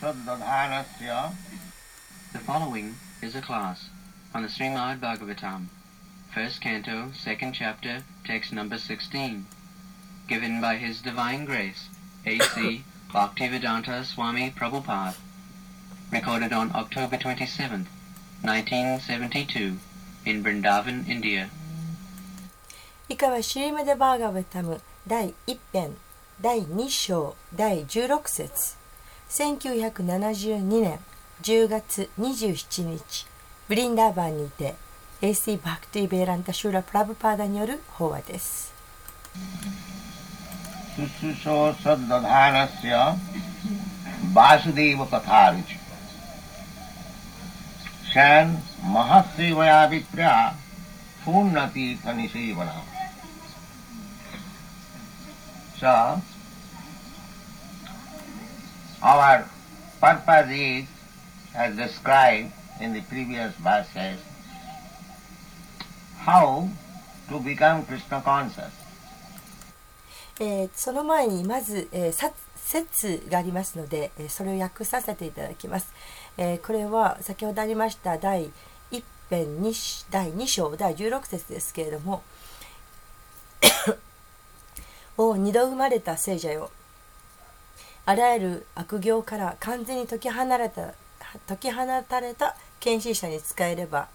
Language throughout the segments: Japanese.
Sadadhanasya The following is a class on the Srimad Bhagavatam, first canto, second chapter, text number 16, given by His Divine Grace, A.C. Bhaktivedanta Swami Prabhupada, recorded on October 27th, 1972, in Vrindavan, India. 以下はシリマデバーガバタム第1編第2章第16節 1972年10月27日ブリンダーバンにて AC バクティベーランタシューラプラブパーダによる法話です Sususho Sadadhanasya Vasudeva Katharuchi Shan Mahasevaya Viprya Punnati Tanisevana So, our purpose is, as described in the previous verses, how to become Krishna conscious. えーその前にまず、えーさ説がありますので、えーそれを訳させていただきます。えーこれは先ほどありました第1編に第2章第16節ですけれども「お二度生まれた聖者よあらゆる悪行から完全に解き放れた解き放たれた献身者に仕えれば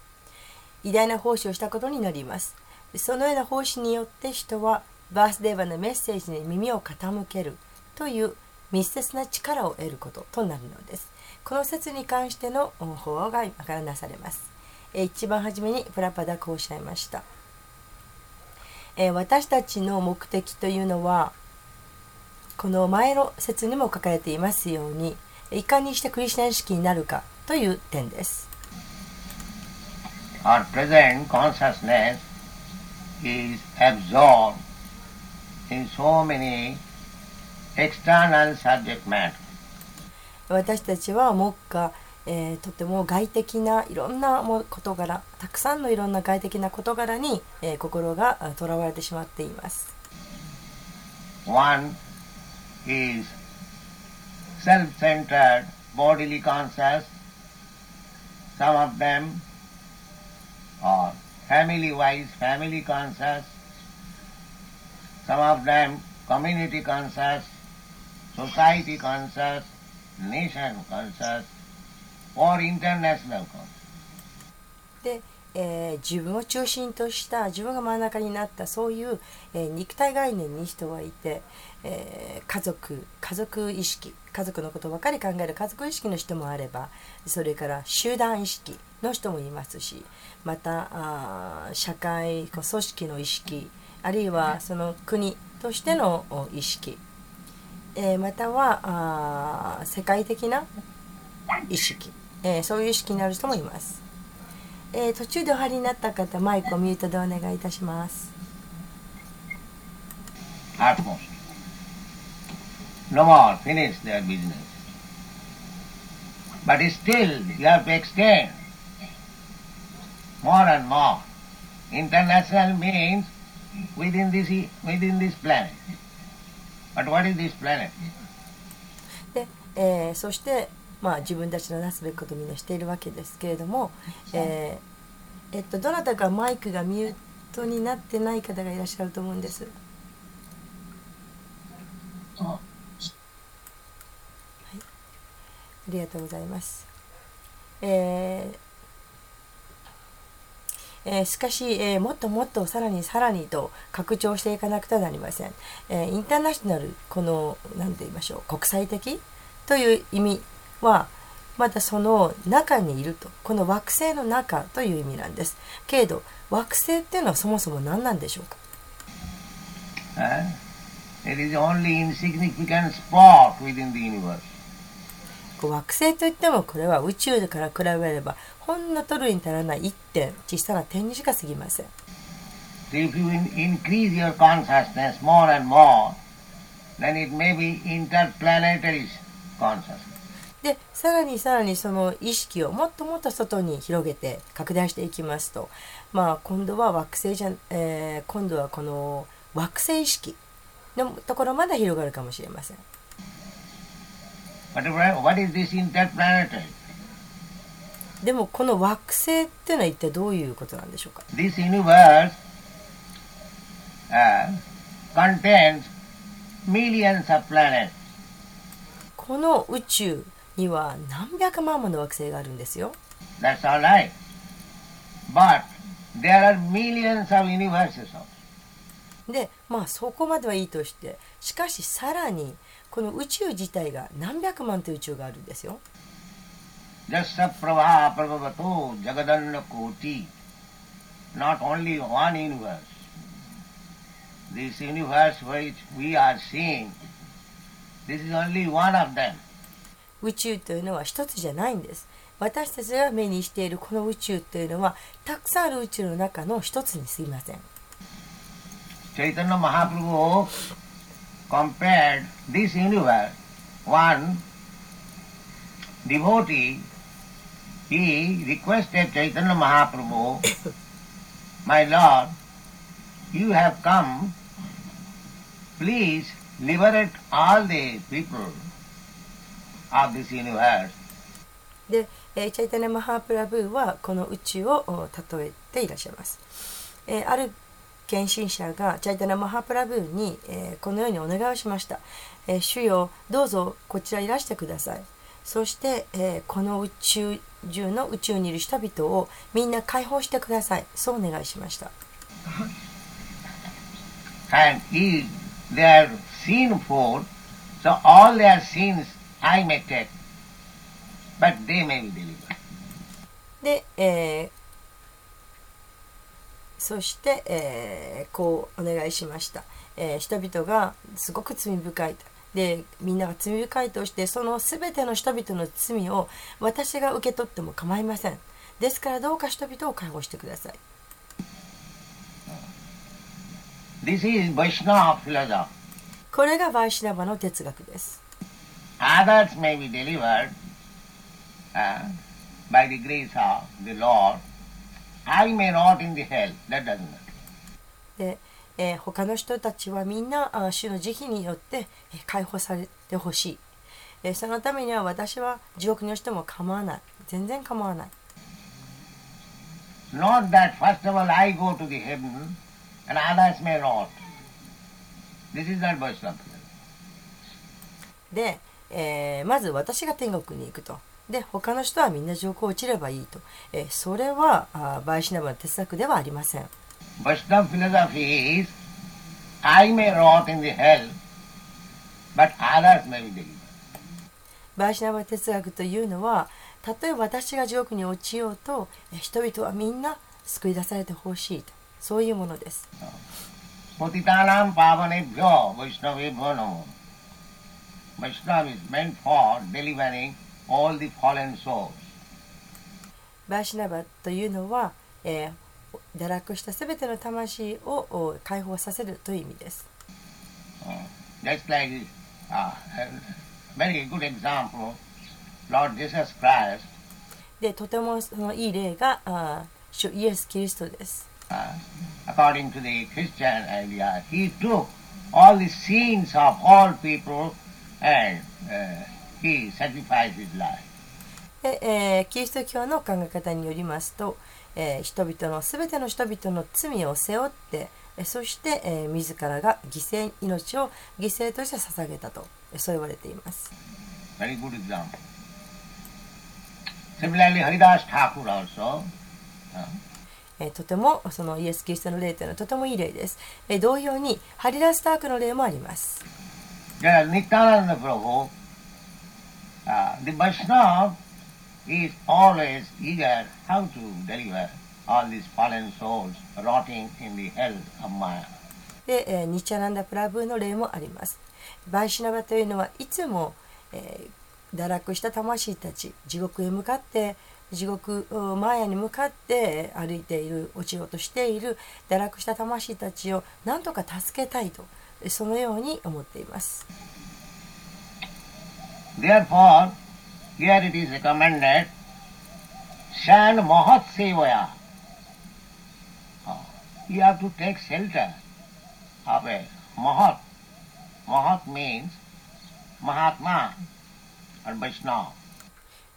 偉大な奉仕をしたことになります。そのような奉仕によって人はバースデーバーのメッセージに耳を傾けるという密接な力を得ることとなるのです。この説に関しての法話が今からなされます。一番初めにプラパダこうおっしゃいました。私たちの目的というのはこの前の説にも書かれていますようにいかにしてクリスチャン式になるかという点です。Our present consciousness is absorbed in so many external subject matter. 私たちは目下、えーとても外的ないろんなも事柄たくさんのいろんな外的な事柄に、えー心があとらわれてしまっています One is self-centered, bodily conscious. Some of them are family-wise, family conscious. Some of them community conscious, society conscious, nation conscious, or international conscious. えー自分を中心とした自分が真ん中になったそういう、えー肉体概念に人はいて、えー家族家族意識家族のことばかり考える家族意識の人もあればそれから集団意識の人もいますしまた社会こう組織の意識あるいはその国としての意識、えまたはあ世界的な意識、えそういう意識になる人もいます。えー途中でお入りになった方、マイクをミュートでお願いいたします。utmost. No more, finish their business. But still, you have to extend more and more. International means within this within this planet. But what is this planet? で、えーそして、まあ、自分たちのなすべきことをみんなしているわけですけれども、えーえっと、どなたかマイクがミュートになってない方がいらっしゃると思うんです。はい、ありがとうございます。えーえーしかし、えーもっともっとさらにさらにと拡張していかなくてはなりません。えーインターナショナル、この、なんて言いましょう、国際的という意味は、まだその中にいると。この惑星の中という意味なんです。けれど、惑星っていうのはそもそも何なんでしょうか? It is only insignificant spot within the universe. 惑星といってもこれは宇宙から比べればほんの取るに足らない一点小さな点にしか過ぎません。If you in- increase your consciousness more and more, then it may be interplanetary consciousness. でさらにさらにその意識をもっともっと外に広げて拡大していきますと、まあ、今度は惑星じゃ、えー今度はこの惑星意識のところまで広がるかもしれません。でもこの惑星っていうのは一体どういうことなんでしょうか？This universe uh, contains millions of planets. この宇宙には何百万もの惑星があるんですよ That's all right. But there are millions of universes also. でまあそこまではいいとしてしかしさらにこの宇宙自体が何百万という宇宙があるんですよ. Not only one universe. This universe which we are seeing, this is only one of them. 宇宙というのは一つじゃないんです私たちが目にしているこの宇宙というのはたくさんある宇宙の中の一つにすぎません Chaitanya Mahaprabhu compared this universe. One devotee, he requested Chaitanya Mahaprabhu, My Lord, you have come, please liberate all the people of this universe. で、えーチャイタネ・マハープラブーはこの宇宙をお例えていらっしゃいます、えーある献身者がチャイタネ・マハープラブーに、えーこのようにお願いをしました、えー主よどうぞこちらいらしてください。そして、えーこの宇宙中の宇宙にいる人々をみんな解放してください。そうお願いしました。And if they are sinful, so all their sins I may take, but they may be delivered. で、えーそして、えーこうお願いしました、えー人々がすごく罪深いと。でみんなが罪深いとしてその全ての人々の罪を私が受け取っても構いません。ですからどうか人々を解放してください。This is. これがバイシナバの哲学です Others may be delivered uh, by the grace of the Lord. I may not in the hell. That doesn't matter. で、えー他の人たちはみんなあ主の慈悲によってえー解放されてほしい、えーそのためには私は地獄にしても構わない全然構わない Not that first of all I go to the heaven and others may not. This is not Vaishnava. で、えーまず私が天国に行くと。で他の人はみんな地獄を落ちればいいと、えーそれはあバイシナバの哲学ではありません。Vaishnava philosophy is I may rot in the hell, but others may be delivered. バイシナバ哲学というのはたとえ私が地獄に落ちようとえー人々はみんな救い出されてほしいと。そういうものです。Patitanam pavanebhyo Vaishnavebhyo namo. Vaishnava is meant for delivering all the fallen souls. バイシナバというのは、えー堕落したすべての魂をお解放させるという意味です。Just like uh, very good example, Lord Jesus Christ, で、とてもそのいい例があー主イエス・キリストです。uh, according to the Christian idea, he took all the sins of all people and uh, he sacrificed his life. で、えーキリスト教の考え方によりますと、えー人々のすべての人々の罪を背負って、えーそして、えー自らが犠牲命を犠牲として捧げたと、えーそう言われています。Very good example. Similarly, Haridas Thakur also, えーとてもそのイエス・キリストの例というのはとてもいい例です。えー同様にハリラスタークの例もあります。Yeah, Nityananda Prabhu, uh, the Vaishnava is always eager how to deliver all these fallen souls rotting in the hell of Maya. で、えーニチャナンダ・プラブーの例もあります。バイシナバというのはいつも、えー堕落した魂たち地獄へ向かって地獄マヤに向かって歩いている落ちようとしている堕落した魂たちを何とか助けたいとそのように思っています。Therefore, here it is recommended, Shan Mahat Sevaya. Oh, You have to take shelter of a Mahat. Mahat means Mahatma. or Vaishnava.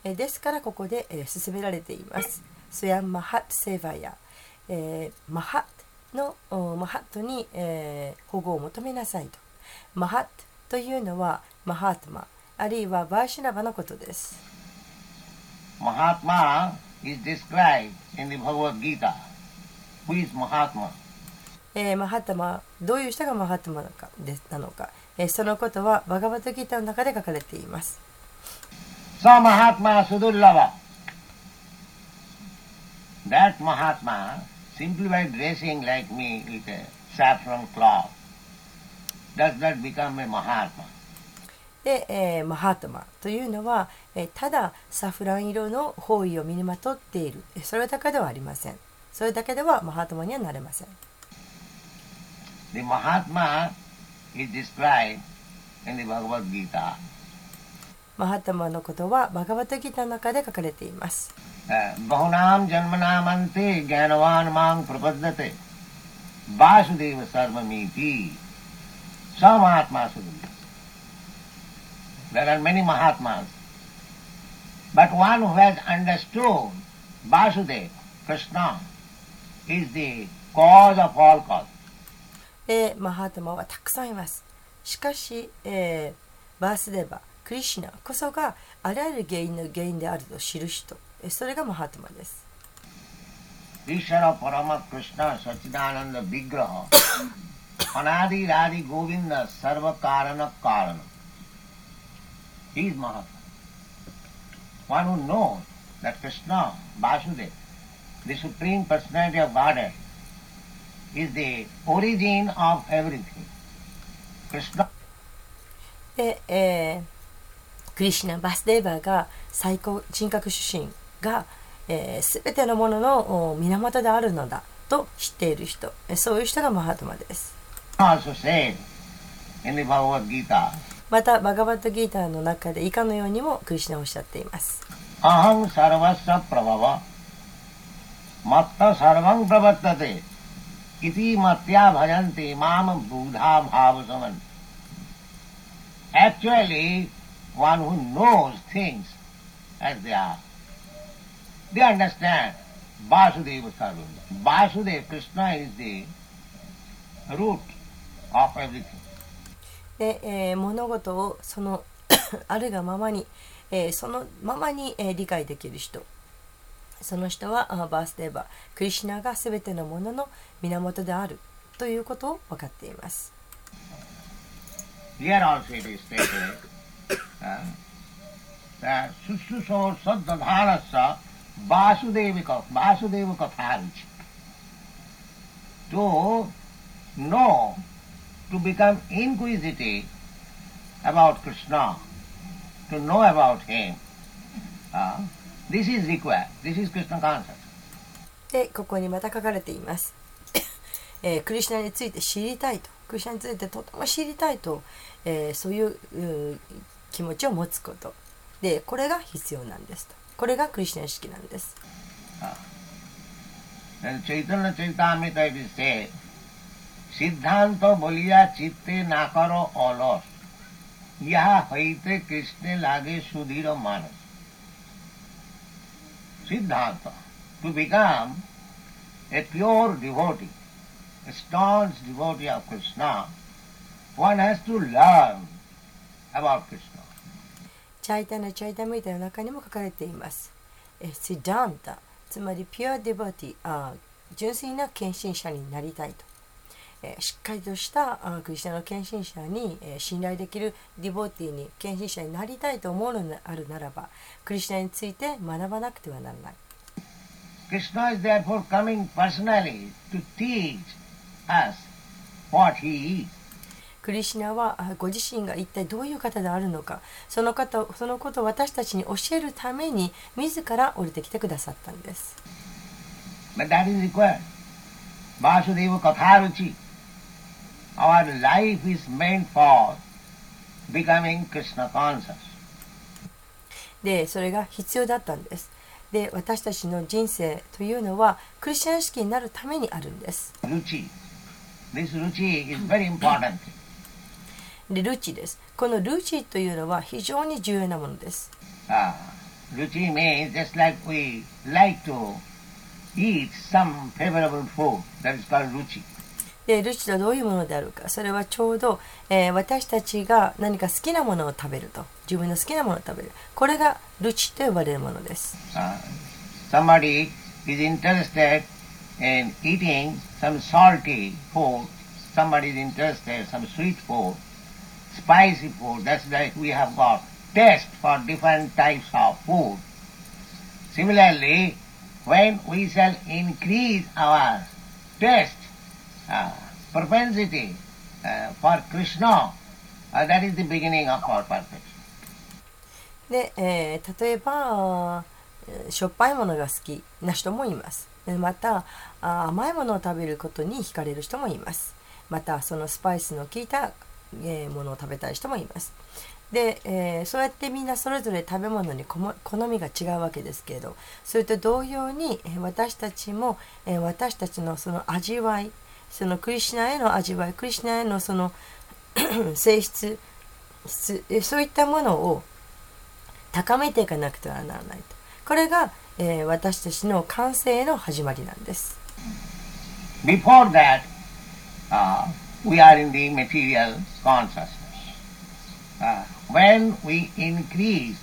えーですからここで、えー進められています。スヤンマハセーバヤ、えーマハのおマハットに、えー保護を求めなさいと。マハットというのはマハートマ、あるいはバーシュナバのことです。Mahatma is described in the Bhagavad Gita. Who is Mahatma? えーマハッタマ、どういう人がマハッタマなのかでなのか、えーそのことはバガバトギータの中で書かれています。Sa Mahatma Sudurlava. That Mahatma, でえー、マハートマというのは、えー、ただサフラン色の方位を身にまとっている。それだけではありません。それだけではマハートマにはなれません。マハートマのことはバガバタギタの中で書かれています。Uh, Bahunam Janmanamante Gyanavan Mang Prapaddate Vasudeva Sarvamiti Samahatma Sudurlava. There are many Mahatmas. But one who has understood Vasudeva, Krishna, is the cause of all cause. マハートマはたくさんいますしかし、えーバースデーバクリシュナこそがあらゆる原因の原因であると知る人それがマハートマです that Krishna, Vasudeva, the Supreme Personality of Godhead, is the origin of everything. Krishna で、えークリシュナ・バスデーバーが最高人格主神が、えー、全てのものの源であるのだと知っている人そういう人がマハトマです。またバガバットギターの中でいかのようにもクリシナおっしゃっています。アハムサラバッサプラババマッタサラバンプラバッタテイティマティアバジャンティマムブーダーハブサマン。Actually, one who knows things as they are. they すねで、えー、物事をその あるがままに、えー、そのままに、えー、理解できる人。その人はあーバースデーバークリシナがすべてのものの源である。ということを分かっています。వాసుదేవి వాసుదేవి で、ここにまた書かれています。え、クリュナについて知りたいと、クリュナについてとても知りたいと、え、そうい,う気持ちを持つこと。で、これが必要なんですと。これがクリシュナ意識なんです And Chaitanya Chaitamrita it is said, Siddhanta boliya chitte nakaro olos, yaha haite krishne lage sudhira manas. Siddhanta, to become a pure devotee, a staunch devotee of Krishna, one has to learn about Krishna. チャイタナ・チャイタムイタの中にも書かれています。えシダンタ、つまりピュアデボティ、あ純粋な献身者になりたいと。えーしっかりとしたあクリスチャンの献身者に、えー信頼できるディボティに献身者になりたいと思うのであるならばクリスチャンについて学ばなくてはならない。Krishna is therefore coming personally to teach us what he is. クリシナはご自身が一体どういう方であるのかその,方そのことを私たちに教えるために自ら降りてきてくださったんです。でそれが必要だったんです。で私たちの人生というのはクリスチャン式になるためにあるんです。でルチですこのルチというのは非常に重要なものです。Uh, ruchi means just like we like to eat some favorable food, that is called ruchi. でルチとはどういうものであるかそれはちょうど、えー私たちが何か好きなものを食べると自分の好きなものを食べるこれがルチと呼ばれるものです Uh, somebody is interested in eating some salty food, somebody is interested in some sweet food, spicy food, that's like we have got taste for different types of food. Similarly, when we shall increase our taste, uh, propensity uh, for Krishna, uh, that is the beginning of our perfection. で、えー例えばしょっぱいものが好きな人もいますまたあ甘いものを食べることに惹かれる人もいますまたそのスパイスの効いた、えものを食べたい人もいます。で、えーそうやってみんなそれぞれ食べ物に好みが違うわけですけれどそれと同様に私たちも、えー私たちのその味わいそのクリシナへの味わいクリシナへのその 性質そういったものを高めていかなくてはならないと。これが、えー私たちの完成の始まりなんです。Before that, uh, we are in the material consciousness. Uh, when we increase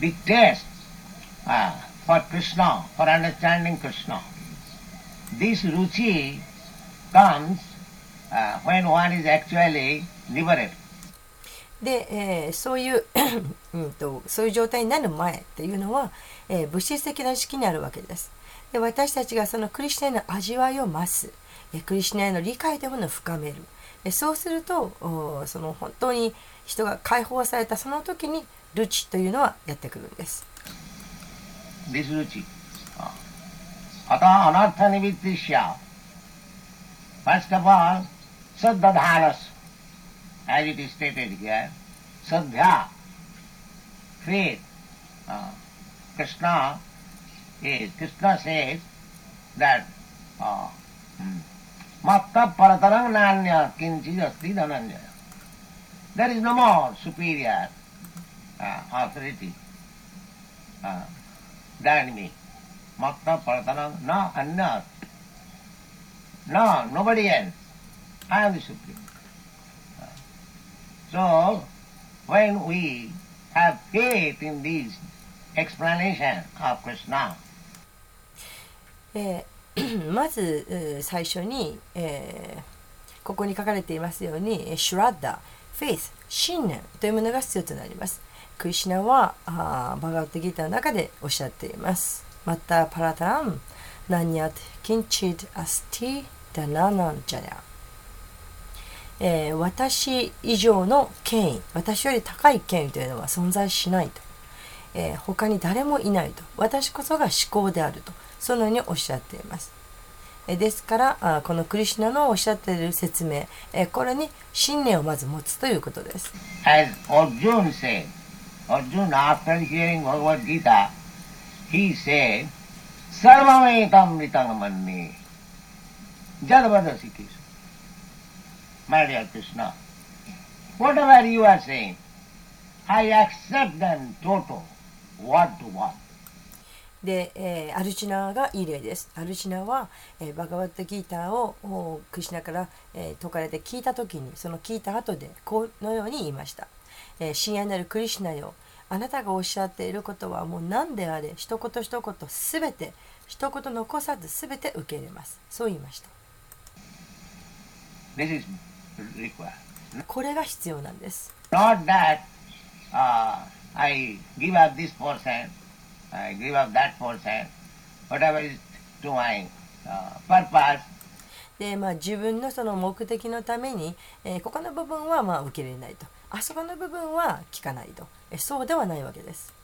the taste uh, for Krishna, for understanding Krishna, this ruchi comes uh, when one is actually liberated. で、えーそういううんとそういう状態になる前っていうのは、えー物質的な意識にあるわけですで私たちがそのクリスチャンの味わいを増すクリシナへの理解というものを深める、え、そうするとその本当に人が解放されたその時にルチというのはやってくるんです。ルチ。あたあなたにみてし。ファーストバーン、サッダダハラス。Matta paratarang nanya kinchid asti dhananjaya. There is no more superior uh, authority. Uh, than me. Matta Paratanam, no Anyat. No, nobody else. I am the Supreme. So, when we have faith in this explanation of Krishna, えー まず、最初に、えーここに書かれていますように、シュラッダー、フェイス、信念というものが必要となります。クリシナはあバガウッドギターの中でおっしゃっています。また、パラタラン、ナニャテ、キンチッド、アスティ、ダナナンジャヤ。えー私以上の権威、私より高い権威というのは存在しないと。えー他に誰もいないと私こそが思考であるとそのようにおっしゃっていますですからこのクリシナのおっしゃっている説明これに信念をまず持つということです as Arjuna said, Arjuna after hearing Bhagavad Gita, he said, Sarvametam Ritang Manni, Jadavadasi Krishna. My dear Krishna, whatever you are saying, I accept them total, word to word. で、えーアルチナがいい例です。アルチナは、えーバガバットギーターをおクリシュナから、えー説かれて聞いた時にその聞いた後でこのように言いました、えー親愛なるクリシュナよあなたがおっしゃっていることはもう何であれ一言一言すべて一言残さずすべて受け入れます。そう言いました。This is required. これが必要なんです。Not that uh, I give up this I give up that for self. Whatever is to my uh, purpose. でまあ、自分の,その目的のために、え、ここの部分はまあ受け入れないとあそこの部分は聞かないと、え、そうではないわけです。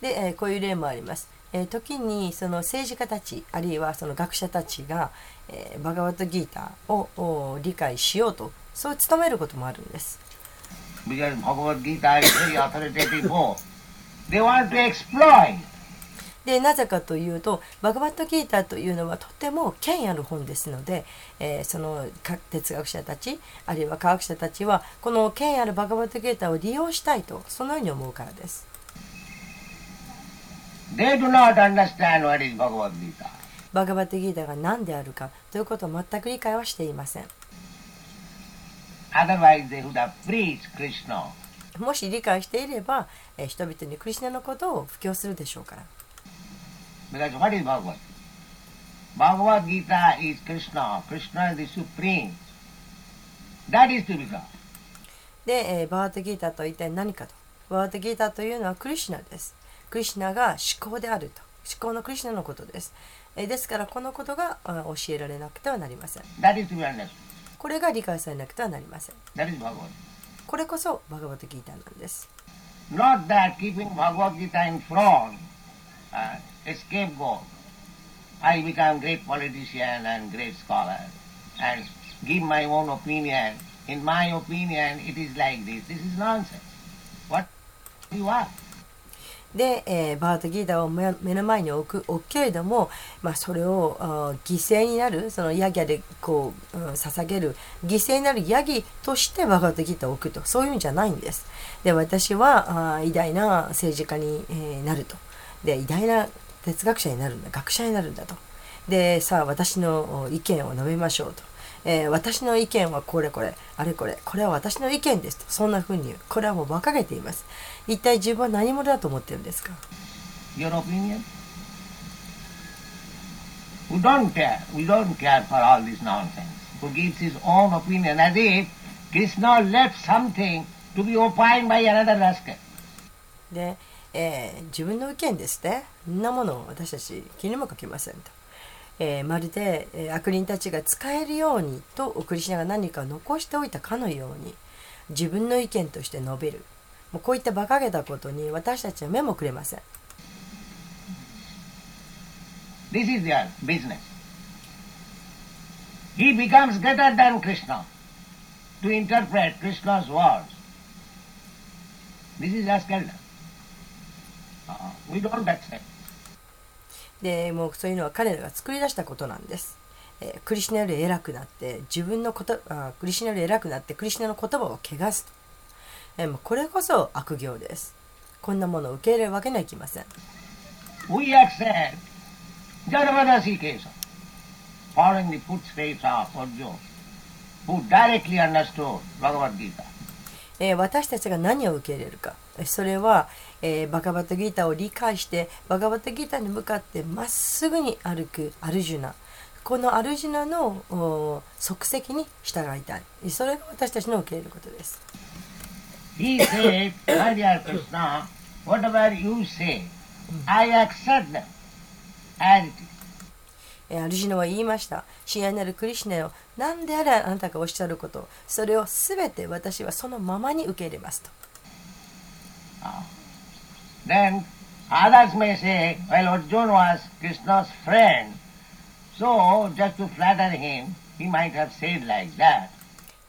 で、え、こういう例もあります。えー時にその政治家たちあるいはその学者たちが、えーバガワットギーターをお理解しようとそう努めることもあるんです because Bhagavad Gita is very authoritative book. They want to exploit. でなぜかというとバガバットギーターというのはとても権ある本ですので、えー、その哲学者たちあるいは科学者たちはこの権あるバガバットギーターを利用したいとそのように思うからです。They do not understand what is Bhagavad Gita. バガバットギーターが何であるかということを全く理解はしていません。Otherwise they would have preached Krishna. もし理解していれば、えー、人々にクリスナのことを布教するでしょうから。Because what is Bhagavad? Bhagavad Gita is Krishna. Krishna is the supreme. That is to become. で、えー、バーワットギーターとは一体何かと。バーワットギーターというのはクリシナです。クリシナが思考であると。思考のクリシナのことです。えー、ですからこのことが教えられなくてはなりません。これが理解されなくてはなりません。これこそバガバットギーターなんです。Not that keeping Bhagavad Gita in front, uh, scapegoat. I become great politician and great scholar and give my own opinion. In my opinion, it is like this. This is nonsense. What you are? で、えー、バートギーターを目の前に置く置くけれども、まあ、それを犠牲になるそのヤギャでこう、うん、捧げる犠牲になるヤギとしてバートギーターを置くとそういうんじゃないんです。で私は偉大な政治家に、え、なると。で偉大な哲学者になるんだ学者になるんだとでさあ私の意見を述べましょうと、えー、私の意見はこれこれあれこれこれは私の意見ですとそんなふうに言うこれはもう馬鹿げています一体自分は何者だと思ってるんですか Your opinion? We don't care. We don't care for all this nonsense. Who gives his own opinion as if Krishna left something to be opined by another rascal. で、えー、自分の意見ですね。そんなものを私たち気にもかけませんと。えー、まるで、えー、悪人たちが使えるようにとクリシナが何か残しておいたかのように自分の意見として述べるもうこういった馬鹿げたことに私たちは目もくれません This is their business. He becomes greater than Krishna to interpret Krishna's words. This is rascaldom. Uh, we don't accept. でもうそういうのは彼らが作り出したことなんです。えー、クリシナより偉くなって自分のことあクリシナより偉くなってクリシナの言葉を汚すと、えー、もうこれこそ悪行です。こんなものを受け入れるわけにはいきません。We accept Janavada Sikesa, following the footsteps of Arjuna, who directly understood Bhagavad Gita. えー、私たちが何を受け入れるかそれは、えー、バガバットギーターを理解してバガバットギーターに向かってまっすぐに歩くアルジュナこのアルジュナの足跡に従いたいそれが私たちの受け入れることです He said, dear Krishna, whatever you say, I accept them is. アルジナは言いました。親愛なるクリシナよ。何であれあなたがおっしゃること、それをすべて私はそのままに受け入れますと。Then others may say, well, Arjuna was Krishna's friend, so just to flatter him, he might have said like that.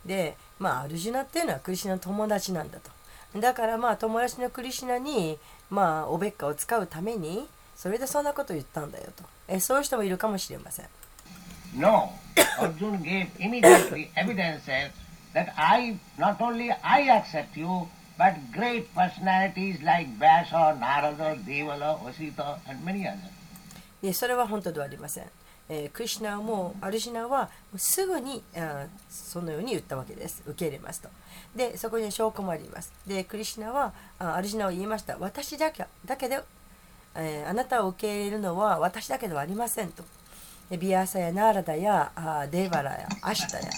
で、まあ、アルジナっていうのはクリシナの友達なんだと。だからまあ友達のクリシナに、まあ、おべっかを使うためにそれでそんなこと言ったんだよと。えそういう人もいるかもしれません。No, Arjuna gave immediately evidences that I, not only I accept you, but great personalities like Vyasa, Narada, Devala, Vasita, and many others. いそれは本当ではありません。えー、クリシナもアルシナはすぐにあそのように言ったわけです。受け入れますと。で、そこに証拠もあります。で、クリシナはあアルシナを言いました。私だけだけで、えー、あなたを受け入れるのは私だけではありませんと。ビアサやナーラダやあデーバラやアシタや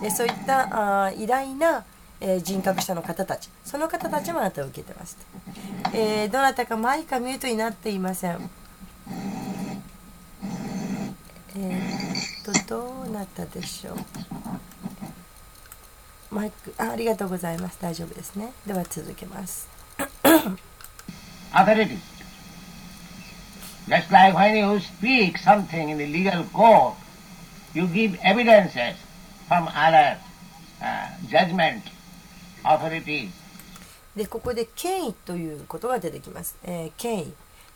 でそういったあ偉大なえー、人格者の方たち。その方たちもあなたを受けてます、えー、どなたかマイカミュートになっていません。えー、っとどうなったでしょう。マイクあ,ありがとうございます。大丈夫ですね。では続けます。アベレディ Just like when you speak something in the legal court, you give evidence from other judgments. でここで権威ということが出てきます。えー、権威。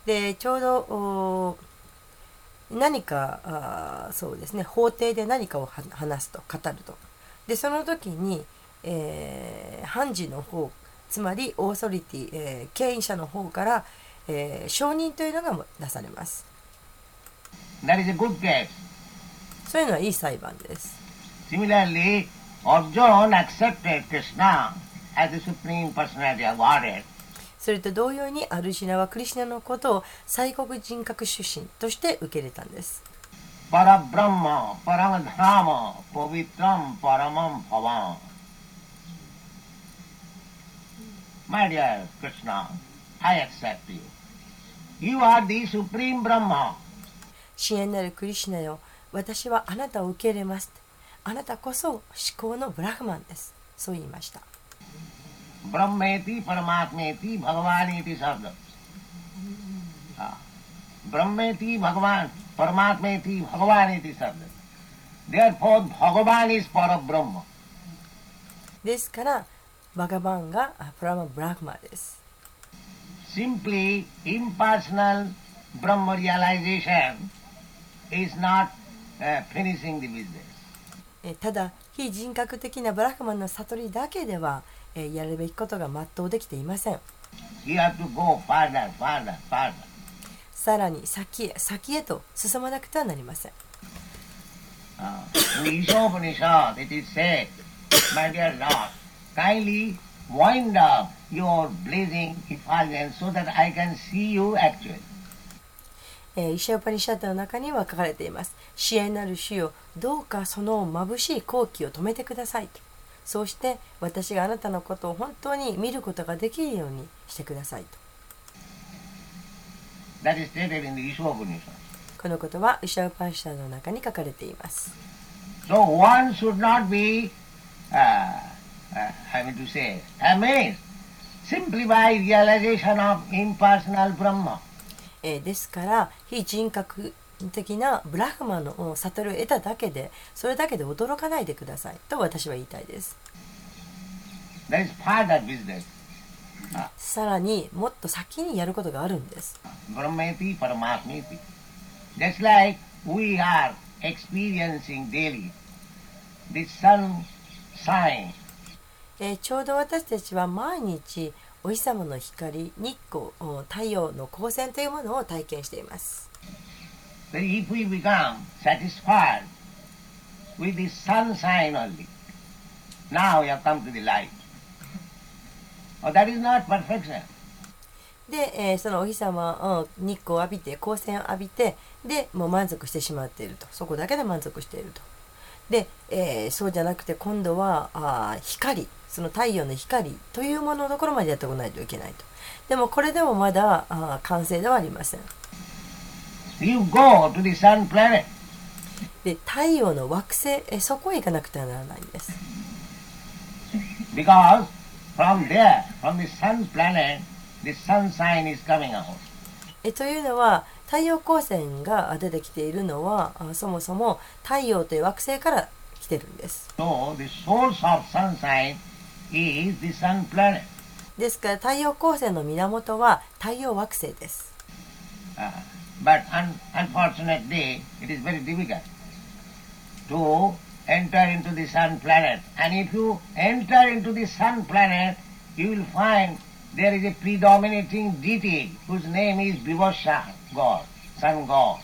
でちょうどお何かあーそうですね。法廷で何かをは話すと語ると。でその時に、えー判事の方つまりオーソリティ、えー権威者の方から、えー承認というのが出されます。That is a good case. そういうのはいい裁判です。Similarly, Arjuna accepted Krishna as the Supreme Personality of Godhead. それと同様にアルジナはクリシナのことを最国人格出身として受け入れたんです Parabrahma, Paramadhama, Pavitram, Paramam Bhavam. My dear Krishna, I accept you. You are the Supreme Brahma. 親愛なるクリシュナよ私はあなたを受け入れますあなたこそ至高のブラフマンですそう言いました brahmeti paramatmeti bhagavan iti sabdyate brahmeti bhagavan paramatmeti bhagavan iti sabdyate Therefore, Bhagavan is para Brahma. ですから、バガバンがプラマ・ブラクマです。Simply, impersonal Brahma realization is not、uh, finishing the business. えただ非人格的なブラックマンの悟りだけではえやるべきことが全うできていません。さらに先へ先へと進まなくてはなりません。えーイシャウパニシャットの中には書かれています。支援なる主よ、どうかその眩しい好機を止めてくださいと。そうして私があなたのことを本当に見ることができるようにしてくださいと。このことはイシャウパニシャの中に書かれています。So one should not be, uh, uh, I mean to say, amazed simply by realization of impersonal Brahma. えー、ですから非人格的なブラフマンの悟りを得ただけでそれだけで驚かないでくださいと私は言いたいです。さらにもっと先にやることがあるんです。えー、ちょうど私たちは毎日お日様の光日光お太陽の光線というものを体験しています。That if we become satisfied with the sun sign only, now we have come to the light. Oh, that is not perfection. で、えーそのお日様うん日光を浴びて光線を浴びてでもう満足してしまっていると。そこだけで満足していると。で、えーそうじゃなくて今度はあー光その太陽の光というもののところまでやってこないといけないとでもこれでもまだあー完成ではありません.で太陽の惑星えーそこへ行かなくてはならないんです Because from there, from the sun planet, the sun sign is coming out. えというのは太陽光線が出てきているのはあそもそも太陽という惑星から来てるんです So the source of sun sign is the sun planet. ですから太陽光線の源は太陽惑星です Uh, but un- unfortunately, it is very difficult to enter into the sun planet. And if you enter into the sun planet, you will find there is a predominating deity whose name is Vivasha God, sun god.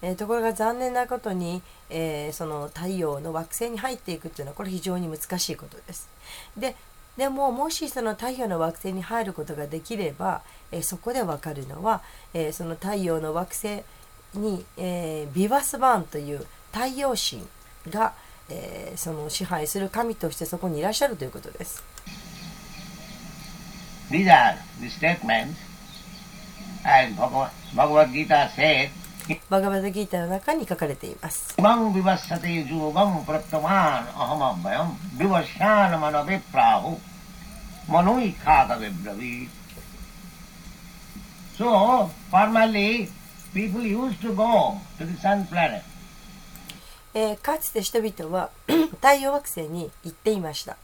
えーところが残念なことに、えーその太陽の惑星に入っていくっていうのはこれ非常に難しいことです。ででももしその太陽の惑星に入ることができれば、えーそこでわかるのは、えーその太陽の惑星に、えービバスバーンという太陽神が、えーその支配する神としてそこにいらっしゃるということです。These are the statements, as Bhagavad Gita said, バガバダギータの中に書かれています。So, え、かつて人々は 太陽惑星に行っていました。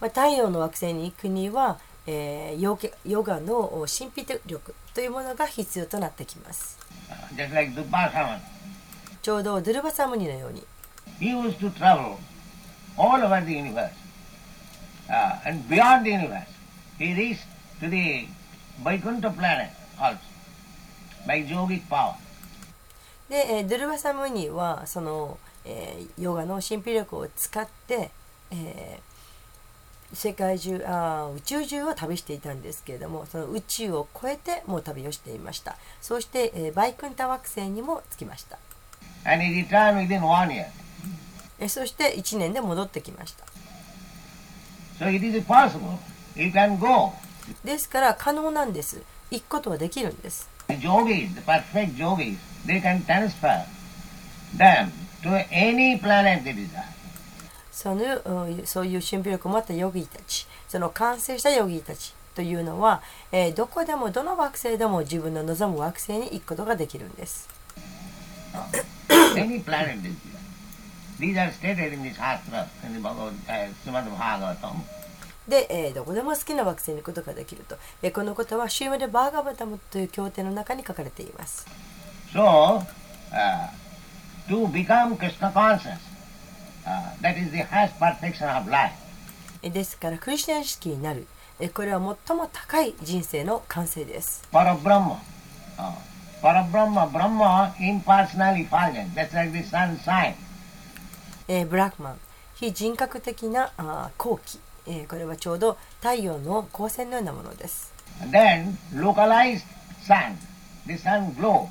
太陽の惑星に行くには、えーヨゲヨガのお神秘力というものが必要となってきます。Just like. ちょうどドゥルバサムニのように、He used to travel all over the universe uh, and beyond the universe. He reached to the Vaikuntha planet also by yogic power. で、えードゥルバサムニはその、えーヨガの神秘力を使って、えー世界中あー宇宙中を旅していたんですけれどもその宇宙を超えてもう旅をしていましたそして、えーバイクンタ惑星にも着きました、And he returned within one year. えーそして1年で戻ってきました So it is possible. You can go. ですから可能なんです行くことはできるんですそのうんそういう神秘力を持ったヨギたちその完成したヨギたちというのは、えーどこでもどの惑星でも自分の望む惑星に行くことができるんです any planet they desire. These are stated in the Shastra, in the Bhagavad, uh, Srimad Bhagavatam. で、えーどこでも好きな惑星に行くことができると、えーこのことはシューマでバーガバタムという経典の中に書かれています So, uh, to become Krishna conscious, ですからクリスチャン式になる。これは最も高い人生の完成です。パラブラマパラブラマブラマインパーソナリファージンブラックマン。非人格的な後期。これはちょうど太陽の光線のようなものです。Then localized sun. The sun glow.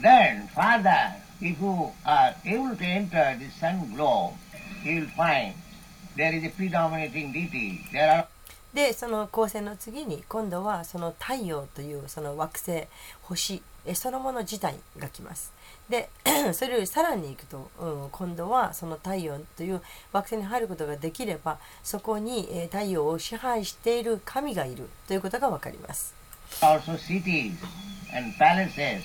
Then father if you are able to enter the sun glow, you will find there is a predominating deity. There are でその光線の次に今度はその太陽というその惑星星えそのもの自体が来ますで それよりさらに行くと、うん、今度はその太陽という惑星に入ることができればそこに、えー太陽を支配している神がいるということがわかります also cities and palaces,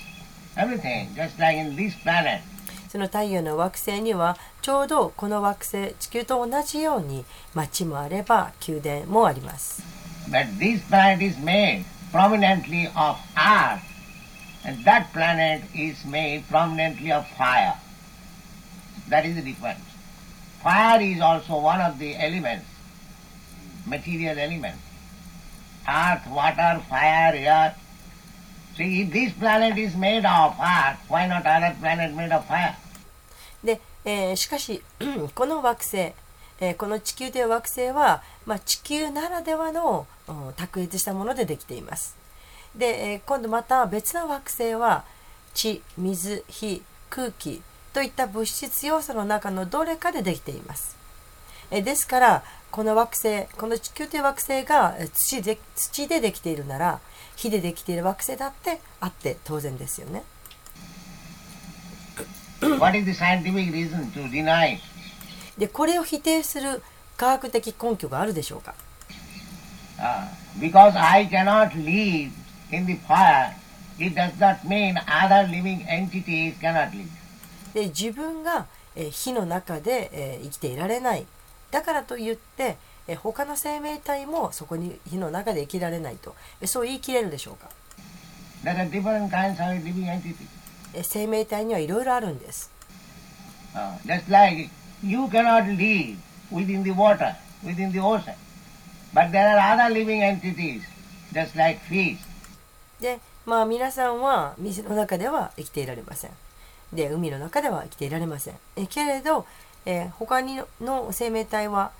everything, just like in this planet. その太陽の惑星にはちょうどこの惑星地球と同じように町もあれば宮殿もあります But this planet is made prominently of earth, and that planet is made prominently of fire. That is the difference. Fire is also one of the elements, material elements. Earth, water, fire, air. で、えーしかし この惑星、えーこの地球という惑星は、まあ、地球ならではの卓越したものでできています。で、えー今度また別の惑星は地水火空気といった物質要素の中のどれかでできています。えですからこの惑星この地球という惑星が土で土でできているなら火でできている惑星だってあって当然ですよね what is the scientific reason to deny it? でこれを否定する科学的根拠があるでしょうか Ah, because I cannot live in the fire, it does not mean other living entities cannot live. で自分が、えー火の中で、えー生きていられないだからといって、え他の生命体もそこに火の中で生きられないとえそう言い切れるでしょうか？生命体にはいろいろあるんです。で、まあ皆さんは水の中では生きていられません。で、海の中では生きていられません。えけれど、えー、他にの生命体は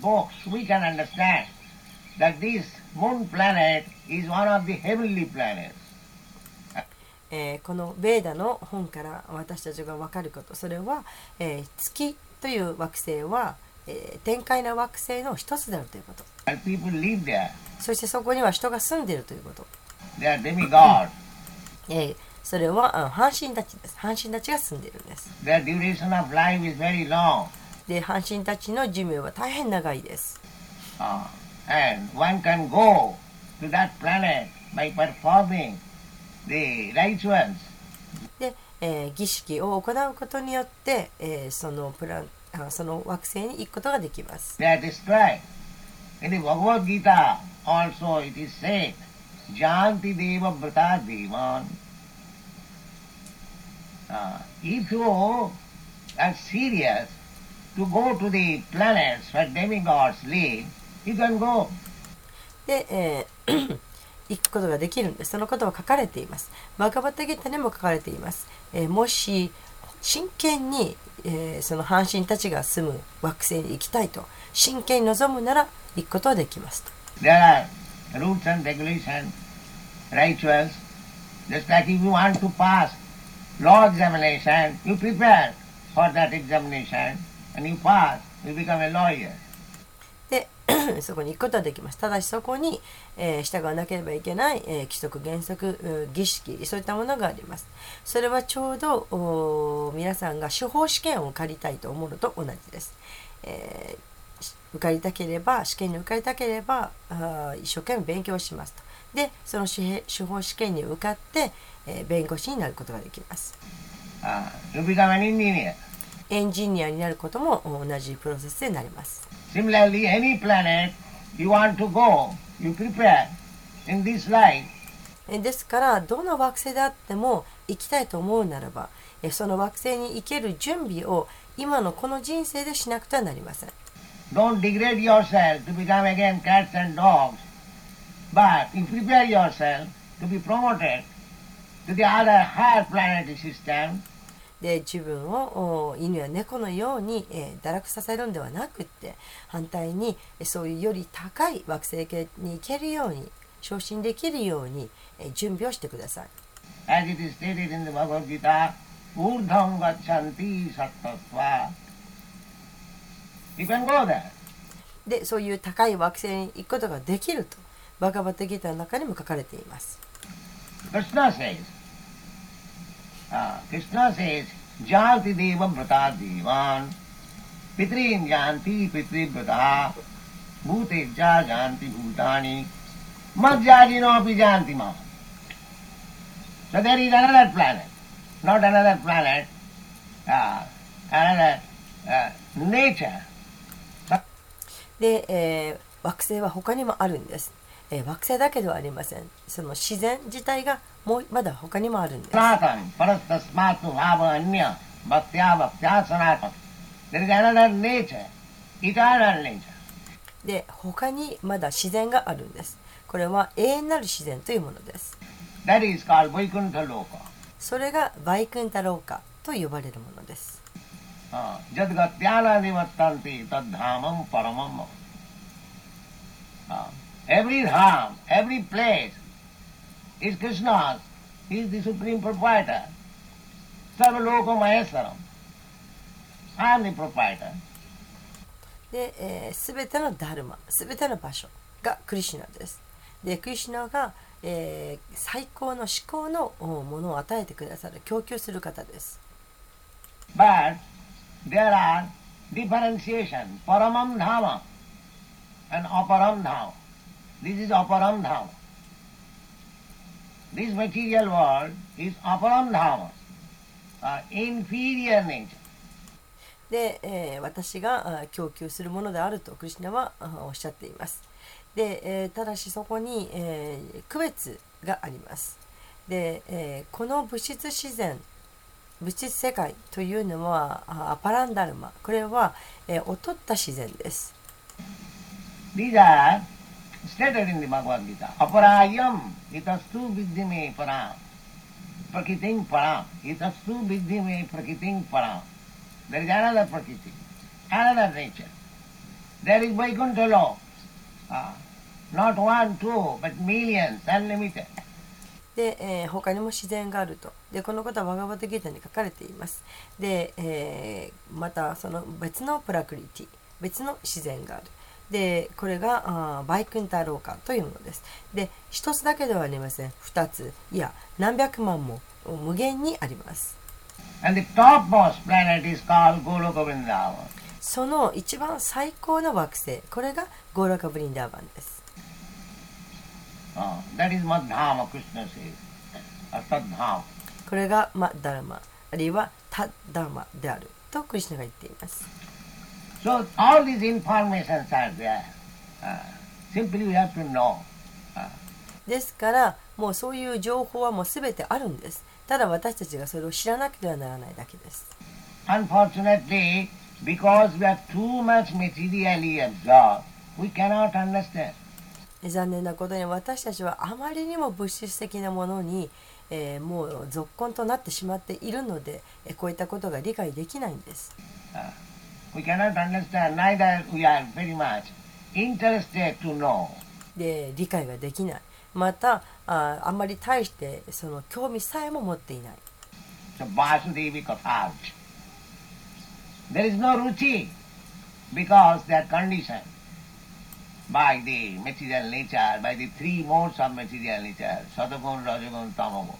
books, we can understand that this moon planet is one of the heavenly planets. えーこのベーダの本から私たちが分かることそれは、えー月という惑星はえー天界の惑星の一つであるということ.そしてそこには人が住んでいるということ、They are demigods. えーそれはあ半身たちです半身たちが住んでいるんですで阪神たちの寿命は大変長いです。で、えー、儀式を行うことによって、えー、そ,のプラあその惑星に行くことができます。Uh, if you are で、えー、行くことができるんです。そのことは書かれています。バカバタギタにも書かれています。え、もし真剣に、えー、その阪神たちが住む惑星に行きたいと真剣に望むなら行くことはできますと。For that examination. And you pass, you become a lawyer. で そこに行くことはできます。ただしそこに、えー従わなければいけない、えー規則原則う儀式そういったものがあります。それはちょうどお皆さんが司法試験を受かりたいと思うのと同じです、えーし受かりたければ試験に受かりたければあー一生懸命勉強しますと。でその司司法試験に受かって、えー弁護士になることができます。Uh, エンジニアになることもお同じプロセスになります Similarly, any planet you want to go, you prepare in this life. えですからどの惑星であっても行きたいと思うならばえその惑星に行ける準備を今のこの人生でしなくてはなりません Don't degrade yourself to become again cats and dogs, but you prepare yourself to be promoted to the other higher planetary system で自分をお犬や猫のように、えー堕落させるんではなくって反対にえそういうより高い惑星系に行けるように昇進できるように、えー準備をしてください as it is stated in the Bhagavad Gita, urdham gachanti sattva. You can go there. でそういう高い惑星に行くことができるとバガバタギターの中にも書かれています Krishna says, uh, Krishna says, Janti devam vrata devan, pitrin janti pitri vrata, bhute ja janti bhutani, madhyajino api janti ma. So there is another planet, not another planet, uh, another uh, nature. で、えー惑星は他にもあるんです、えー惑星だけではありませんその自然自体がもうまだ他にもあるんです。で、他にまだ自然があるんです。これは永遠なる自然というものです。それがバイクンタローカと呼ばれるものです。Every is Krishna's. He is the supreme proprietor. Sarvaloka Maheswaram. I am the proprietor. で、えー、全てのダルマ全ての場所がクリシュナですでクリシュナが、えー最高の思考のおものを与えてくださる供給する方です But there are differentiation. Paramam Dhama and Aparam Dhama. This is Aparam Dhama. This material world is Aparam Dhama, uh, inferior nature. で、えー私があ供給するものであるとクリシュナはあおっしゃっています。で、えーただしそこに、えー区別があります。で、えーこの物質自然物質世界というのはあアパランダルマ。これは、えー劣った自然です。These are stated in the Bhagavad Gita. Aparayam itastu vidyame param. Prakiting param. Itastu vidyame prakiting param. There is another prakriti, another nature. There is Vaikuntha law. Ah, not one, two, but millions, unlimited. で、えー他にも自然があるとでこのことはバガバタギータに書かれていますで、えーまたその別のプラクリティ別の自然がある。でこれがあバイクンタローカというものです。で一つだけではありません二ついや何百万も無限にあります。And the topmost planet is called Goloka Vrindavan. その一番最高の惑星これがゴーラカブリンダーバンです。Uh, that is Madhama, Krishna says. Or Tadhama. これがマダルマあるいはタッダーマであるとクリシナが言っています。ですからもうそういう情報はもうすてあるんです。ただ私たちがそれを知らなければならないだけです。残念なことに私たちはあまりにも物質的なものに、え、もう続婚となってしまっているので、え、こういったことが理解できないんです、we cannot understand, neither we are very much interested to know. で理解ができない。またああんまり大してその興味さえも持っていない。There is no ruchi because they are conditioned by the material nature, by the three modes of material nature, Satagun, Rajagun, Tamagun.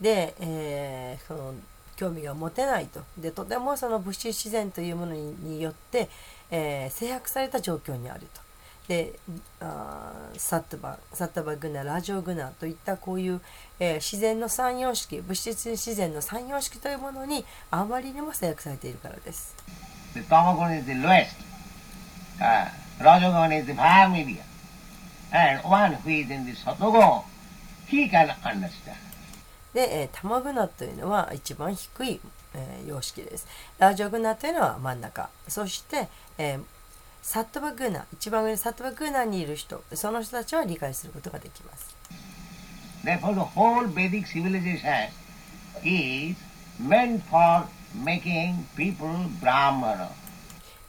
で、えー、その興味が持てないとでとてもその物質自然というものによって、えー、制約された状況にあると。であサットバサッタバグナラジオグナといったこういう、えー、自然の三様式物質自然の三様式というものにあまりにも制約されているからです。The Tamagun is the lowest. Uh, Rajagun is the far medium. And one who is in the Satogun, he can understand. で、えー、タマグナというのは一番低い、えー、様式です。ラジオグナというのは真ん中。そして、えーサットバグーナ一番上にサットバグーナにいる人その人たちは理解することができます Therefore the whole Vedic civilization is meant for making people Brahmana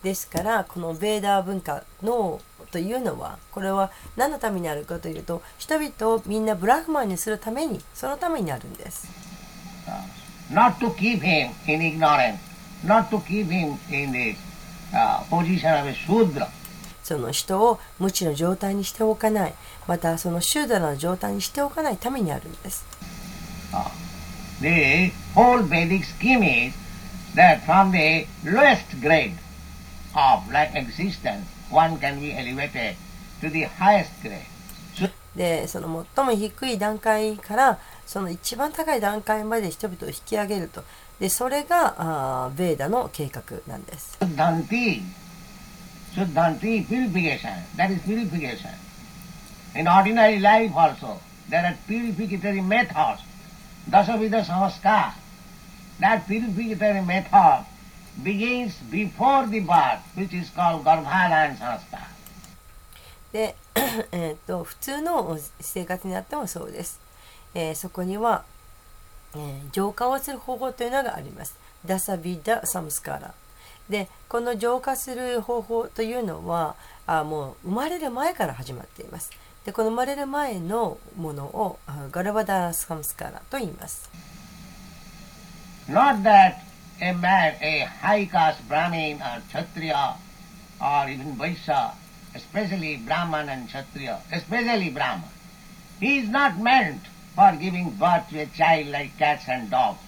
ですからこのベーダー文化のというのはこれは何のためにあるかというと人々をみんなブラフマンにするためにそのためにあるんです。Not to keep him in ignorance, not to keep him in this その人を無知の状態にしておかないまたそのシュードラの状態にしておかないためにあるんです。The whole Vedic scheme is that from the lowest grade of like existence, one can be elevated to レでその最も低い段階からその一番高い段階まで人々を引き上げると。でそれがあーベーダの計画なんです。シュッダンティ、シュッダンティ、プリピゲーション、ダリス、プリピゲーション begins before the birth, which is called Garbhadhan Sanskar. で、えー、と普通の生活になってもそうです。えー、そこにはえー、浄化をする方法というのがあります。ダサビダ・サムスカラ。で、この浄化する方法というのは、あもう生まれる前から始まっています。で、この生まれる前のものをガラバダー・サムスカラと言います。Not that a man, a high caste Brahmin or Kshatriya or even Vaishya, especially Brahman and Kshatriya, especially Brahman, he is not meant for giving birth to a child like cats and dogs.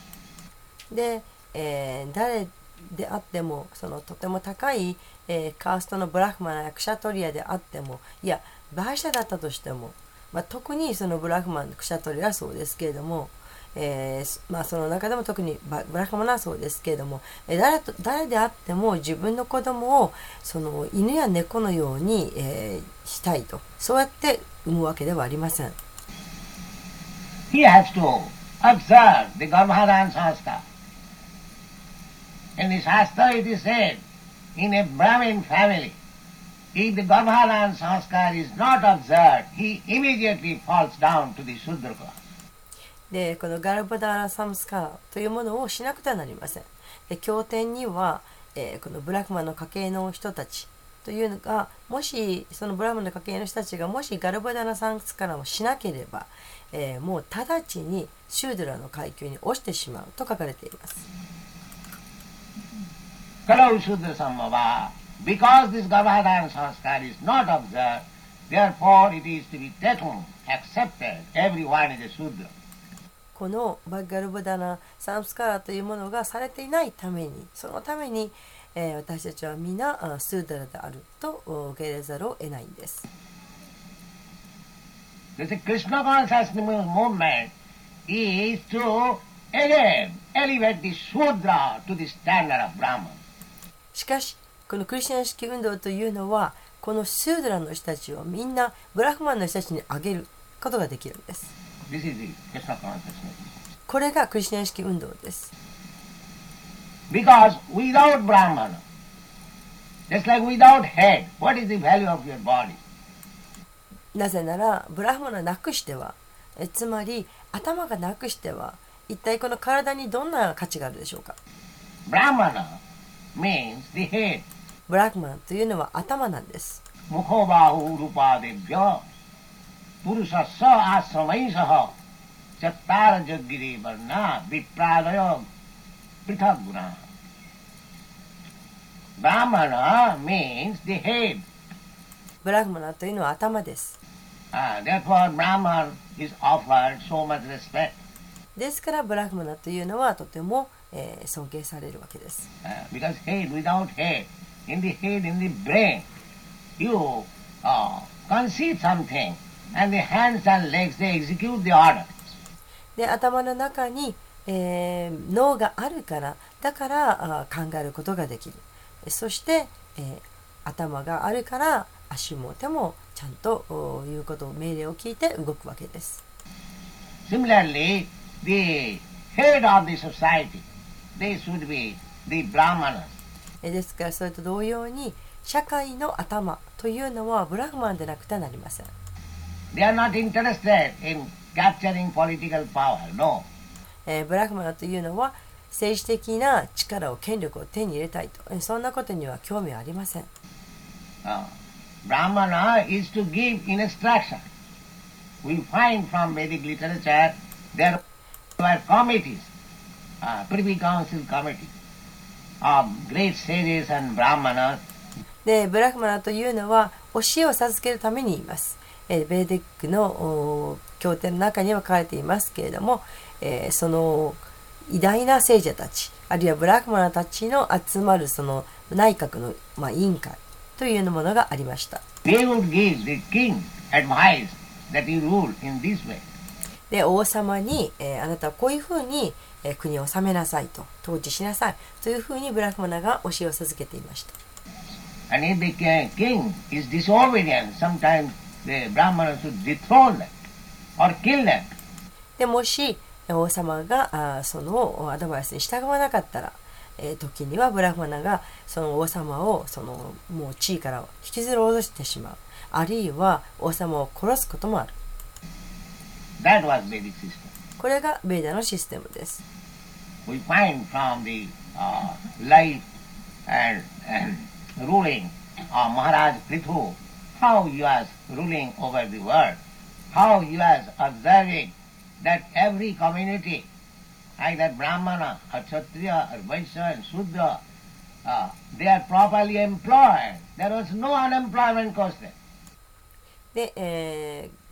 で、えー、誰であってもそのとても高い、えー、カーストのブラフマンやクシャトリアであってもいやバーシャだったとしても、まあ、特にそのブラフマンクシャトリアはそうですけれども、えー、まあ、その中でも特にブラフマンはそうですけれども、えー、誰と誰であっても自分の子供をその犬や猫のように、えー、したいとそうやって産むわけではありません。he has to observe the Garbhadan Shastra. In the Shastra it is said, in a Brahmin family, if the Garbhadan Sanskar is not observed, he immediately falls down to the Sudra class. でこのガルバダーラ・サムスカーというものをしなくてはなりません。で経典には、えー、このブラフマの家系の人たちというのがもしそのブラフマの家系の人たちがもしガルバダーラ・サムスカーをしなければ、えー、もう直ちにシュードラの階級に落ちてしまうと書かれています。カラウシュードラ様は、Because this Gavadana sanskar is not observed, therefore it is to be taken, accepted, everyone is a Sudra. このバッガルブダナサンスカラというものがされていないためにそのために、えー私たちは皆あスーダラであるとお受け入れざるを得ないんです。This is Krishna consciousness movement is to again elevate the Sudra to the standard of Brahman. しかしこのクリスチャン式運動というのはこのスーダラの人たちをみんなブラフマンの人たちに上げることができるんです。これがクリスチャン式運動です。なぜなら、ブラハマナなくしてはえ、つまり頭がなくしては、一体この体にどんな価値があるでしょうか？ブラハマナ means the ブラハマナというのは頭なんです。Rupadebhya purusassa asramaisaha chattara jaggire varna vipradaya prithak guna. Brahmana means the head. ブラフマナというのは頭です。Ah, therefore Brahman is offered so much respect. ですからブラフマナというのはとても、えー尊敬されるわけです。Uh, because head, without head, in the head, in the brain, you uh, conceive something, and the hands and legs they execute the order. で頭の中に、えー脳があるからだからあー考えることができるそして、えー頭があるから足も手もちゃんとおいうことを命令を聞いて動くわけです。Similarly, the head of the society, they should be the brahmanas. えーですからそれと同様に社会の頭というのはブラフマンでなくてはなりません。They are not interested in capturing political power, no. えー、ブラグマというのは政治的な力を権力を手に入れたいとそんなことには興味ありません。ブラグマというのは教えを授けるために言います。えーベーデックのお経典の中には書かれていますけれども、えーその偉大な聖者たちあるいはブラフマナたちの集まるその内閣の、まあ、委員会というものがありました。They would give the king advice that you rule in this way. で王様に、えーあなたはこういうふうに、えー国を治めなさいと統治しなさいというふうにブラフマナが教えを授けていました。And if the ki- king is disobedient, sometimes でもし王様があそのアドバイスに従わなかったら、え、時にはブラフマナがその王様をそのもう地位から引きずり落としてしまう。あるいは王様を殺すこともある。これがベイダのシステムです。how he was ruling over the world, how he was observing that every community, either Brahmana or Kshatriya or Vaishya and Shudra, uh, they are properly employed. There was no unemployment cost there. で、えー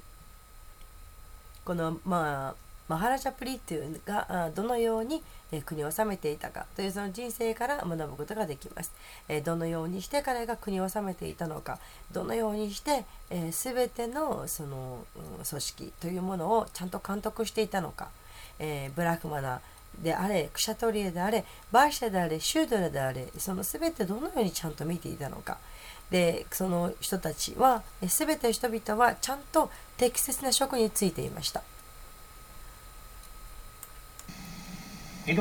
この、まあ、マハラジャプリっていうがあどのように え国を治めていたか。というその人生から学ぶことができます。えどのようにして彼が国を治めていたのか。どのようにして、え、全てのその、組織というものをちゃんと監督していたのか、えブラフマナであれクシャトリエであれバーシャであれシュードラであれその全てどのようにちゃんと見ていたのか。でその人たちは全て人々はちゃんと適切な職に就いていました。It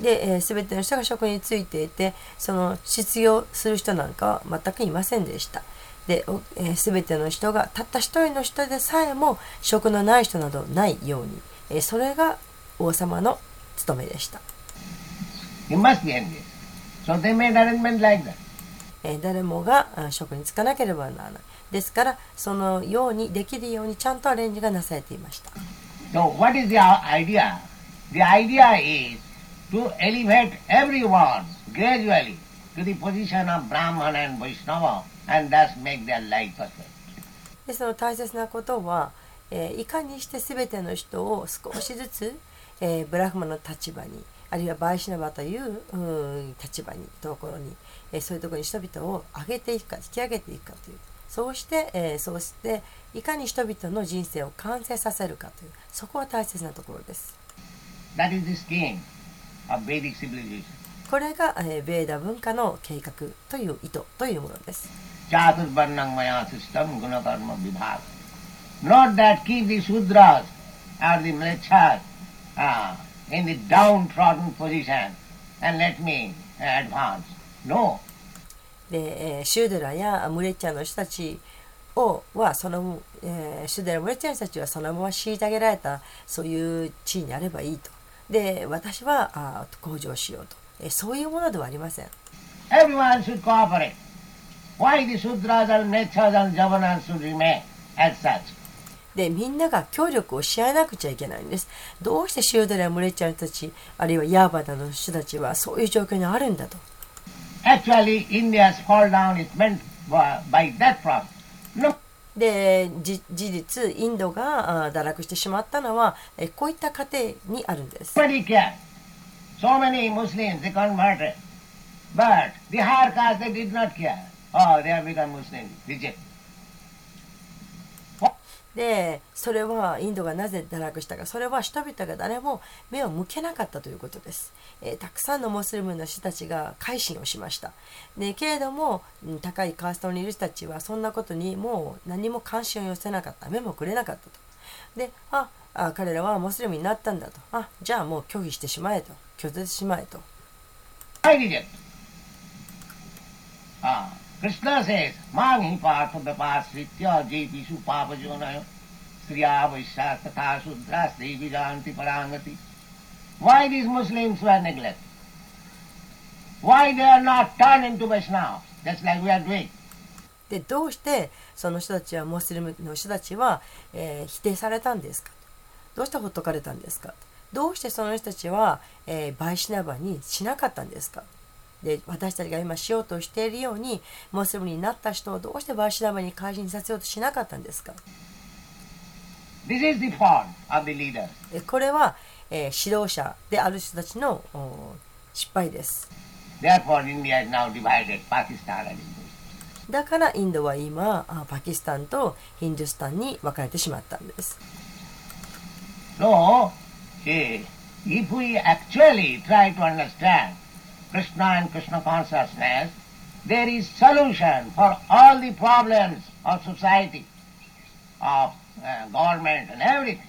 で、えー、ての人が職についていてその失業する人なんかは全くいませんでした。で、えー、ての人がたった一人の人でさえも職のない人などないように、え、それが王様の務めでした。誰もが職に就かなければならない。ですからそのようにできるようにちゃんとアレンジがなされていました So what is the idea? The idea is to elevate everyone gradually to the position of Brahman and Vaishnava and thus make their life perfect. でその大切なことは、えーいかにして全ての人を少しずつ、えーブラフマの立場にあるいはバイシナバといううん立場にところに、えーそういうところに人々を上げていくか引き上げていくかというそうして、えーそうしていかに人々の人生を完成させるかというそこは大切なところです That is the scheme of Vedic civilization. これが、えーベーダ文化の計画という意図というものです. Not that keep the Sudras or the Mlechas uh, in the downtrodden position and let me advance. No. で、えーシュードラやムレッチャーの人たちをはその、えーシュードラやムレッチャーの人たちはそのまま虐げられたそういう地位にあればいいと。で私はあ向上しようと、えーそういうものではありません。Everyone should cooperate. Why the Sudras and Mlechas and Javanas should remain as such? でみんなが協力をし合わなくちゃいけないんです。どうしてシュードラやムレッチャ人たちあるいはヤーバダの人たちはそういう状況にあるんだと Actually, India's fall down is meant by, that problem. No, でじ事実インドがあ堕落してしまったのはえこういった過程にあるんです. So many Muslims, they converted. But the higher caste, they did not care. Oh, they have become Muslims. Reject. でそれはインドがなぜ堕落したかそれは人々が誰も目を向けなかったということです、えーたくさんのモスリムの人たちが改心をしました。でけれども高いカーストにいる人たちはそんなことにもう何も関心を寄せなかった目もくれなかったと。でああ彼らはモスリムになったんだと。あじゃあもう拒否してしまえと。拒絶しまえと。I reject. Ah, Krishna says, Mani partha vipasritya jepishu papajonayo striya vaishya tatha sudras devi janti parangati. Why these Muslims were neglected? Why they are not turned into Vaishnavas, just like we are doing? でどうしてその人たちはモスリムの人たちは、えー否定されたんですかどうしてほっとかれたんですかどうしてその人たちは、えーバイシナバにしなかったんですかで私たちが今しようとしているようにモスリムになった人をどうしてバイシナバに改心させようとしなかったんですか？This is the fault of the leaders. えこれは、えー指導者である人たちのお失敗です.だからインドは今あパキスタンとヒンドゥスタンに分かれてしまったんです So, see, if we actually try to understand Krishna and Krishna consciousness, there is solution for all the problems of society, of uh, government and everything.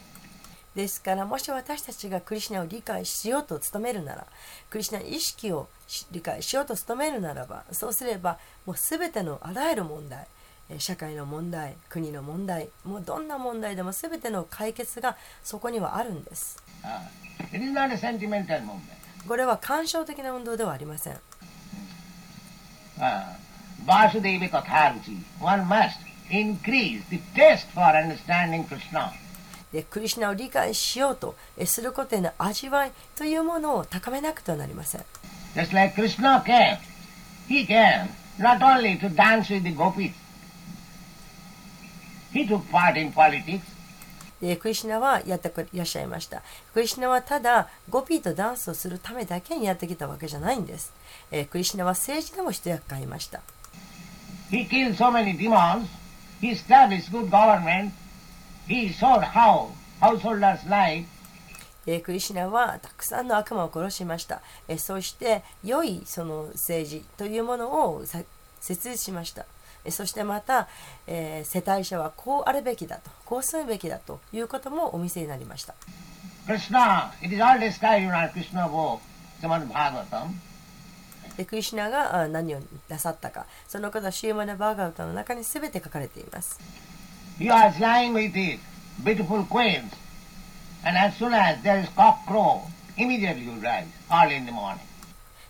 ですからもし私たちがクリシナを理解しようと努めるならクリシナの意識をし理解しようと努めるならばそうすればもう全てのあらゆる問題えー社会の問題国の問題もうどんな問題でも全ての解決がそこにはあるんです Uh, これは感傷的な運動ではありません Uh, Vasudeva Katharuchi, one must increase the taste for understanding Krishna. でクリシナを理解しようとえーすることへの味わいというものを高めなくてはなりません Just like Krishna came, he came not only to dance with the gopis, he took part in politics, でクリシナはやっていらっしゃいました。クリシナはただゴピーとダンスをするためだけにやってきたわけじゃないんです、えークリシナは政治でも一役買いました。He killed so many demons, he established good government, he showed how householders' life. えークリシナはたくさんの悪魔を殺しました、えーそして良いその政治というものをさ設立しました。えーそしてまた、えー世帯者はこうあるべきだとこうするべきだということもお見せになりました it all Krishna book, Srimad Bhagavatam. でクリシナがあ何をなさったかそのことはシーマナ・バーガウタの中に全て書かれています You are flying with the beautiful queens, and as soon as there is cock crow, immediately you rise, early in the morning.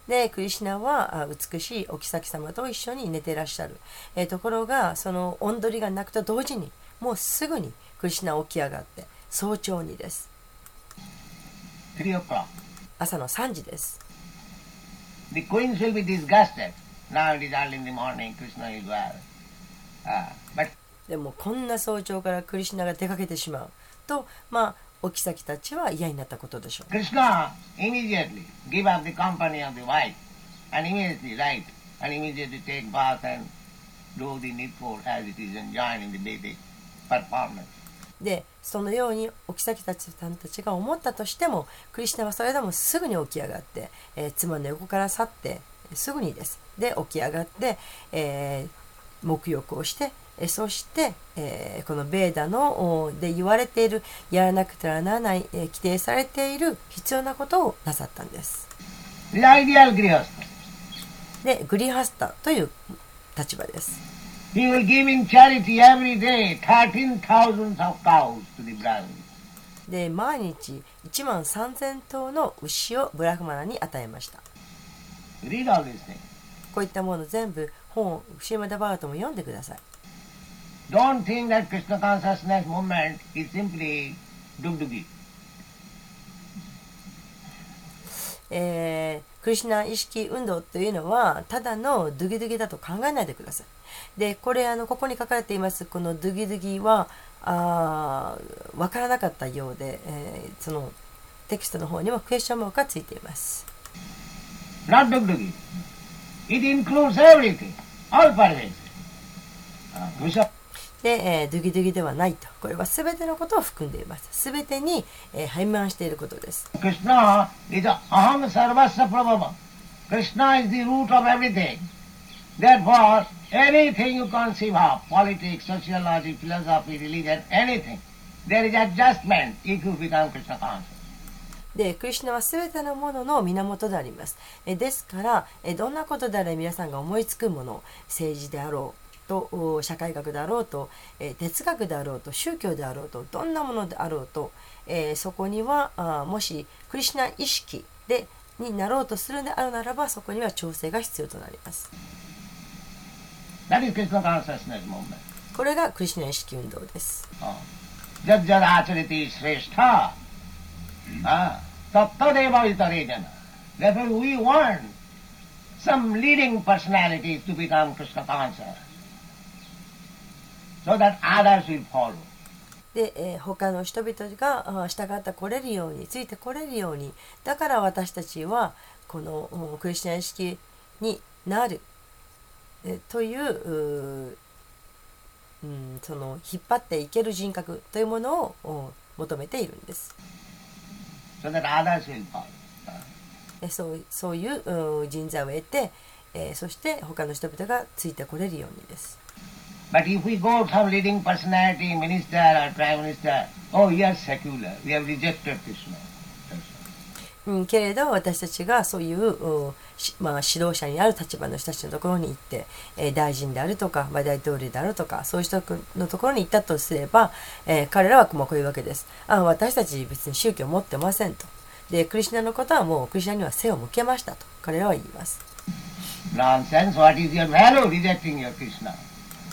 でクリシナはあ美しいお妃様と一緒に寝てらっしゃる、えーところがそのおんどりが鳴くと同時にもうすぐにクリシナは起き上がって早朝にです3 o'clock. 朝の3時です。The queens will be disgusted. Now it is early in the morning, Krishna is well. Ah, but でもこんな早朝からクリシュナが出かけてしまうと、まあ、お妃たちは嫌になったことでしょう。で、そのようにお妃たちさんたちが思ったとしても、クリスナはそれでもすぐに起き上がって、えー、妻の横から去って、すぐにです。で、起き上がって、えー、沐浴をして、えーそして、えーこのベーダのおで言われているやらなくてはならない、えー規定されている必要なことをなさったんです.でグリハスタという立場です He will give in charity every day thirteen thousands of cows to the Brahmins. で毎日1万3000頭の牛をブラフマナに与えました Read all these things. こういったもの全部本シーマダバーガトも読んでください don't think that Krishna consciousness moment is simply dubdubi. えー、クリシナ意識運動というのはただのドゥギドゥギだと考えないでください。でこれあのここに書かれていますこのドゥギドゥギはあ分からなかったようで、えー、そのテキストの方にはクエスチョンマークがついています。で、えードゥギドゥギではないと。これは全てのことを含んでいます。全てに、えー、配満していることです。Krishna is a aham sarvasya prabhava. Krishna is the root of everything. Therefore, anything you conceive of, politics, sociology, philosophy, religion, anything, there is adjustment if you become Krishna conscious. で、クリシュナは全てのものの源であります。えですから、えどんなことであれ皆さんが思いつくもの、政治であろうと社会学だろうと、え、哲学であろうと宗教であろうとどんなものであろうと、え、そこにはあもしクリシナ意識でになろうとするのであるならばそこには調整が必要となります。これがクリシナ意識運動です。ああ。Some leading personalities to become Krishna conscious. So that others will follow. で、えー他の人々があ従ってこれるようについてこれるようにだから私たちはこのうんクリスチャン意識になる、えといううん、その引っ張っていける人格というものをうん求めているんです。So that others will follow. えそうそういううん人材を得て、えーそして他の人々がついてこれるようにです。But if we go some leading personality, minister or prime minister, oh, we are secular. We have rejected Krishna. うん、けれど私たちがそういう、まあ、指導者にある立場の人たちのところに行って、えー大臣であるとか、まあ、大統領であるとかそういう人のところに行ったとすれば、えー彼らはまあこういうわけですあ私たち別に宗教を持ってませんとでクリシュナのことはもうクリシュナには背を向けましたと彼らは言います Nonsense. What is your value rejecting your Krishna?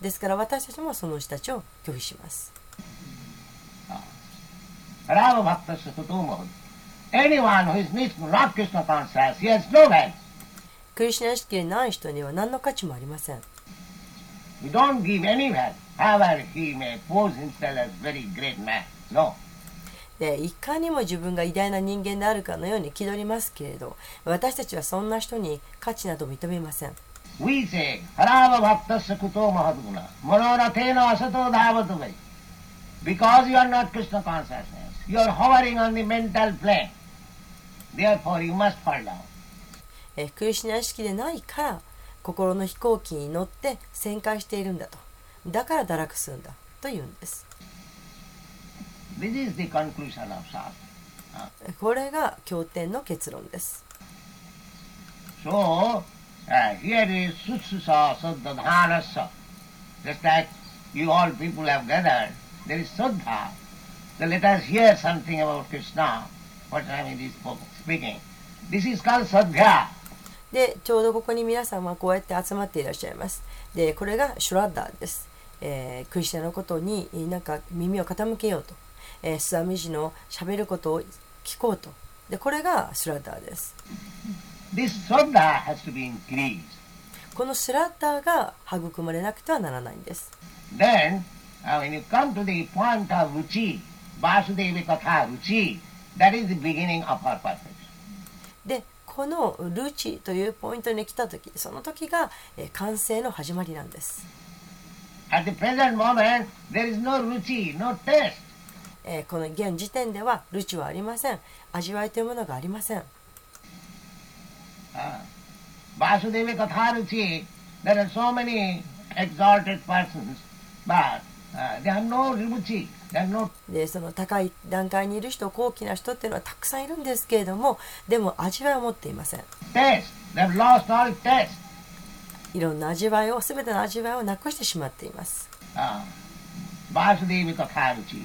ですから私たちもその人たちを拒否します。クリスナ意識でない人には何の価値もありません。でいかにも自分が偉大な人間であるかのように気取りますけれど私たちはそんな人に価値など認めません。We say, Harava bhakta sakuto mahadguna, manoratena asato dhavatu vai. Because you are not Krishna consciousness, you are hovering on the mental plane. Therefore you must fall down. えークリシュナ意識でないから心の飛行機に乗って旋回しているんだとだから堕落するんだというんです This is the conclusion of Shastra. これが経典の結論です So, uh, here is Sutsusa Saddhadhanasa. Just like you all people have gathered, there is Saddha. So let us hear something about Krishna. What time it is speaking. This is called Saddha. でちょうどここに皆さんはこうやって集まっていらっしゃいますでこれがシュラッダーです、えークリスチャンのことになんか耳を傾けようと、えースワミジのしゃべることを聞こうとでこれがシュラッダーですこのスラッターが育まれなくてはならないんです。で、このルチというポイントに来た時、その時きが完成の始まりなんです。この現時点ではルチはありません。味わいというものがありません。వాసుదేవి కథా రుచి でその高い段階にいる人高貴な人っていうのはたくさんいるんですけれどもでも味わいを持っていません。いろんな味わいを全ての味わいをなくしてしまっています。バースディーミとカルチー、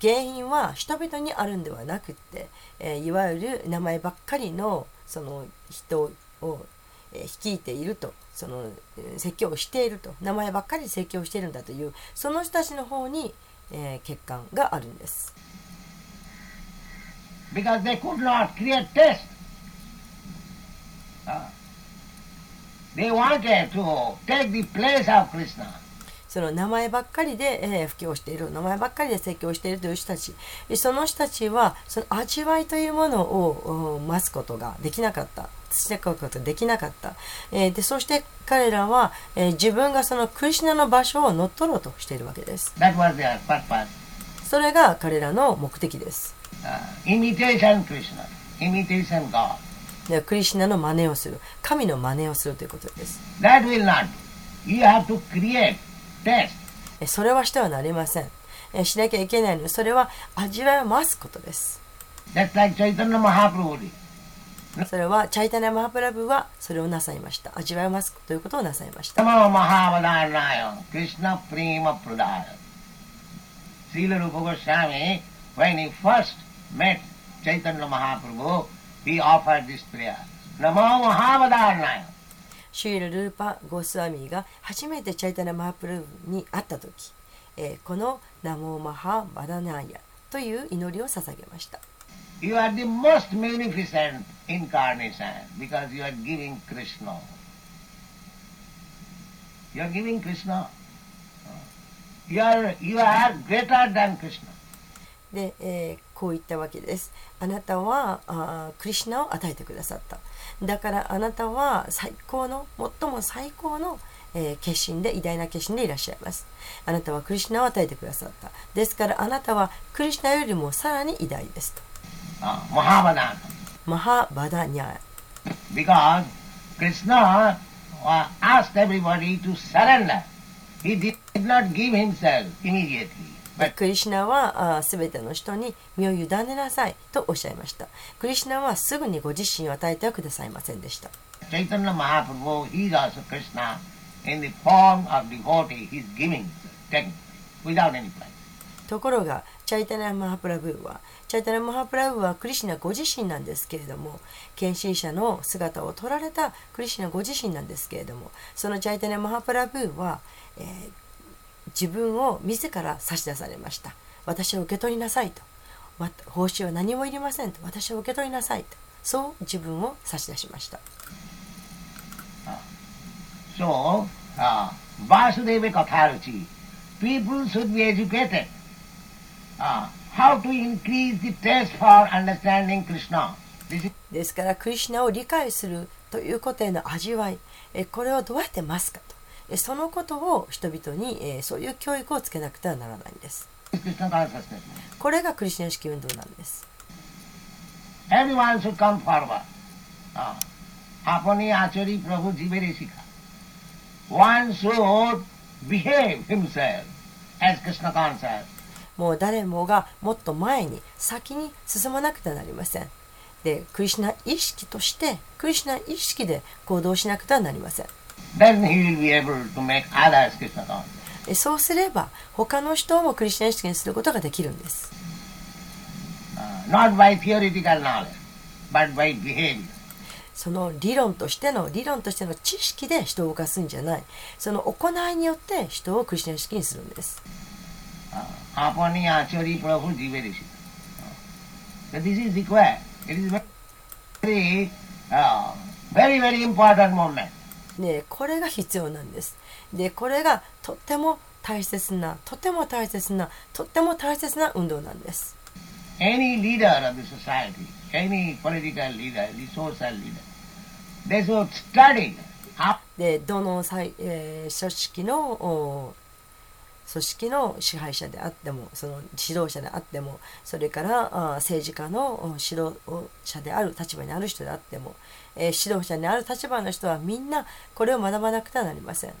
原因は人々にあるんではなくって、えーいわゆる名前ばっかりのその人を、えー率いているとその説教をしていると名前ばっかり説教をしているんだというその人たちの方に、えー欠陥があるんです。Because they could not create taste. Ah. They wanted to take the place of Krishna. その名前ばっかりで、えー布教している名前ばっかりで説教しているという人たち。えその人たちはその味わいというものをうん増すことができなかった。培うことができなかった、えーでそして彼らは、えー自分がそのクリシュナの場所を乗っ取ろうとしているわけです.それが彼らの目的です。Uh, imitation Krishna, imitation God. でクリシュナの真似をする。神の真似をするということですそれはしてはなりません。しなきゃいけないのそれは味わいを増すことです。それはチャイタナマハプラブはそれをなさいました。味わいを増すということをなさいました。Chaitanya Mahaprabhu, he offered this prayer. Namo Mahavadarnaya. シュイル・ルーパ・ゴスワミが初めてチャイタナヤマハプラブに会った時、えーこのナモマハ・バダナーヤという祈りを捧げました You are the most magnificent incarnation because you are giving Krishna. You are giving Krishna. You are, you are greater than Krishna. で、えーこう言ったわけですあなたはあークリシュナを与えてくださっただからあなたは最高の最も最高の、えー決心で偉大な決心でいらっしゃいますあなたはクリシュナを与えてくださったですからあなたはクリシュナよりもさらに偉大ですと Uh, Mahavadana. マハバダニャー Because Krishna uh, asked everybody to surrender. He did not give himself immediately. But クリシュナはあすべての人に身を委ねなさいとおっしゃいましたクリシュナはすぐにご自身を与えてはくださいませんでした Chaitanya Mahaprabhu, he is also Krishna in the form of devotee. He is giving, taking, without any price. ところがチャイタナヤマハプラブーはチャイタナヤマハプラブーはクリシュナご自身なんですけれども献身者の姿を取られたクリシュナご自身なんですけれどもそのチャイタナヤマハプラブーは、えー自分を自ら差し出されました。私を受け取りなさいと。報酬は何もいりませんと。私を受け取りなさいと。そう自分を差し出しました。So, ですから、クリシナを理解するということへの味わい、これをどうやってますか。そのことを人々に、え、そういう教育をつけなくてはならないんです。これがクリスチャン式運動なんです。もう誰もがもっと前に先に進まなくてはなりません。でクリシナ意識としてクリシナ意識で行動しなくてはなりません。そうすれば他の人もクリスチャン意識にすることができるんです。その理論としての理論としての知識で人を動かすんじゃない。その行いによって人をクリスチャン意識にするんです。Uh, ねこれが必要なんですでこれがとっても大切なとても大切なとっても大切な運動なんです any leader of the society, any political leader, the social leader, they should study up でどの際、えー組織のお組織の支配者であってもその指導者であってもそれからあ政治家のお指導者である立場にある人であっても、えー指導者にある立場の人はみんなこれを学ばなくてはなりません.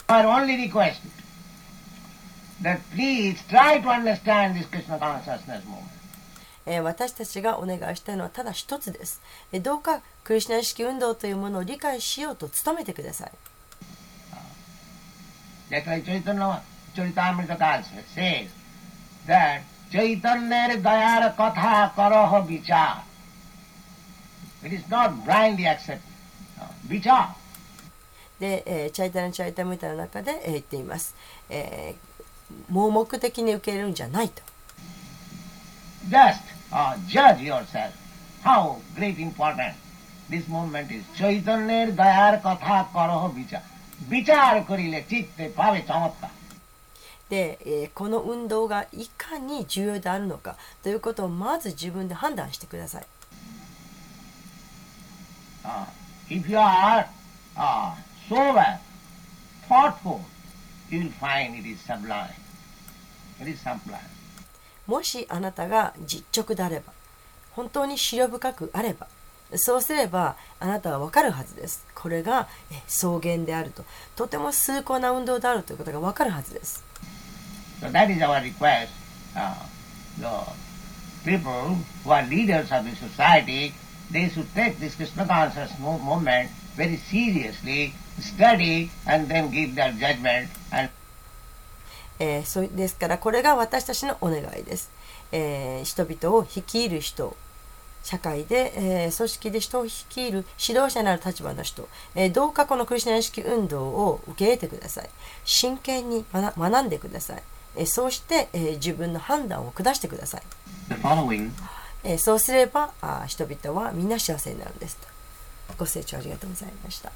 えー私たちがお願いしたいのはただ一つです、えーどうかクリシュナ意識運動というものを理解しようと努めてください That's why Chaitanya Charitamrita Das says that Chaitanya Dayar Katha Karaha Vichar. It is not blindly accepted. Uh, Vichar. で、えーチャイタラチャイタムイタの中で、えー言っています、えー盲目的に受け入れるんじゃないと Just uh, judge yourself how great important this movement is. চৈতন্যের দয়ার কথা করহ বিচার বিচার করিলে চিত্তে পাবে চমৎকারで、 えーこの運動がいかに重要であるのかということをまず自分で判断してください Uh, if you are uh, sober, thoughtful, you will find it is sublime. It is sublime. もしあなたが実直であれば本当に思慮深くあればそうすればあなたは分かるはずですこれがえ草原であるととても崇高な運動であるということが分かるはずです So that is our request. Uh, the people who are leaders of the society, they should take this Krishna conscious mo- movement very seriously, study, and then give their judgment and えーそですからこれが私たちのお願いです、えー人々を率いる人社会で、えー組織で人を率いる指導者になる立場の人、えーどうかこのクリスチャン意識運動を受け入れてください真剣に学んでください、えーそうして、えー自分の判断を下してください、えーそうすればあー人々はみんな幸せになるんですと。ご清聴ありがとうございました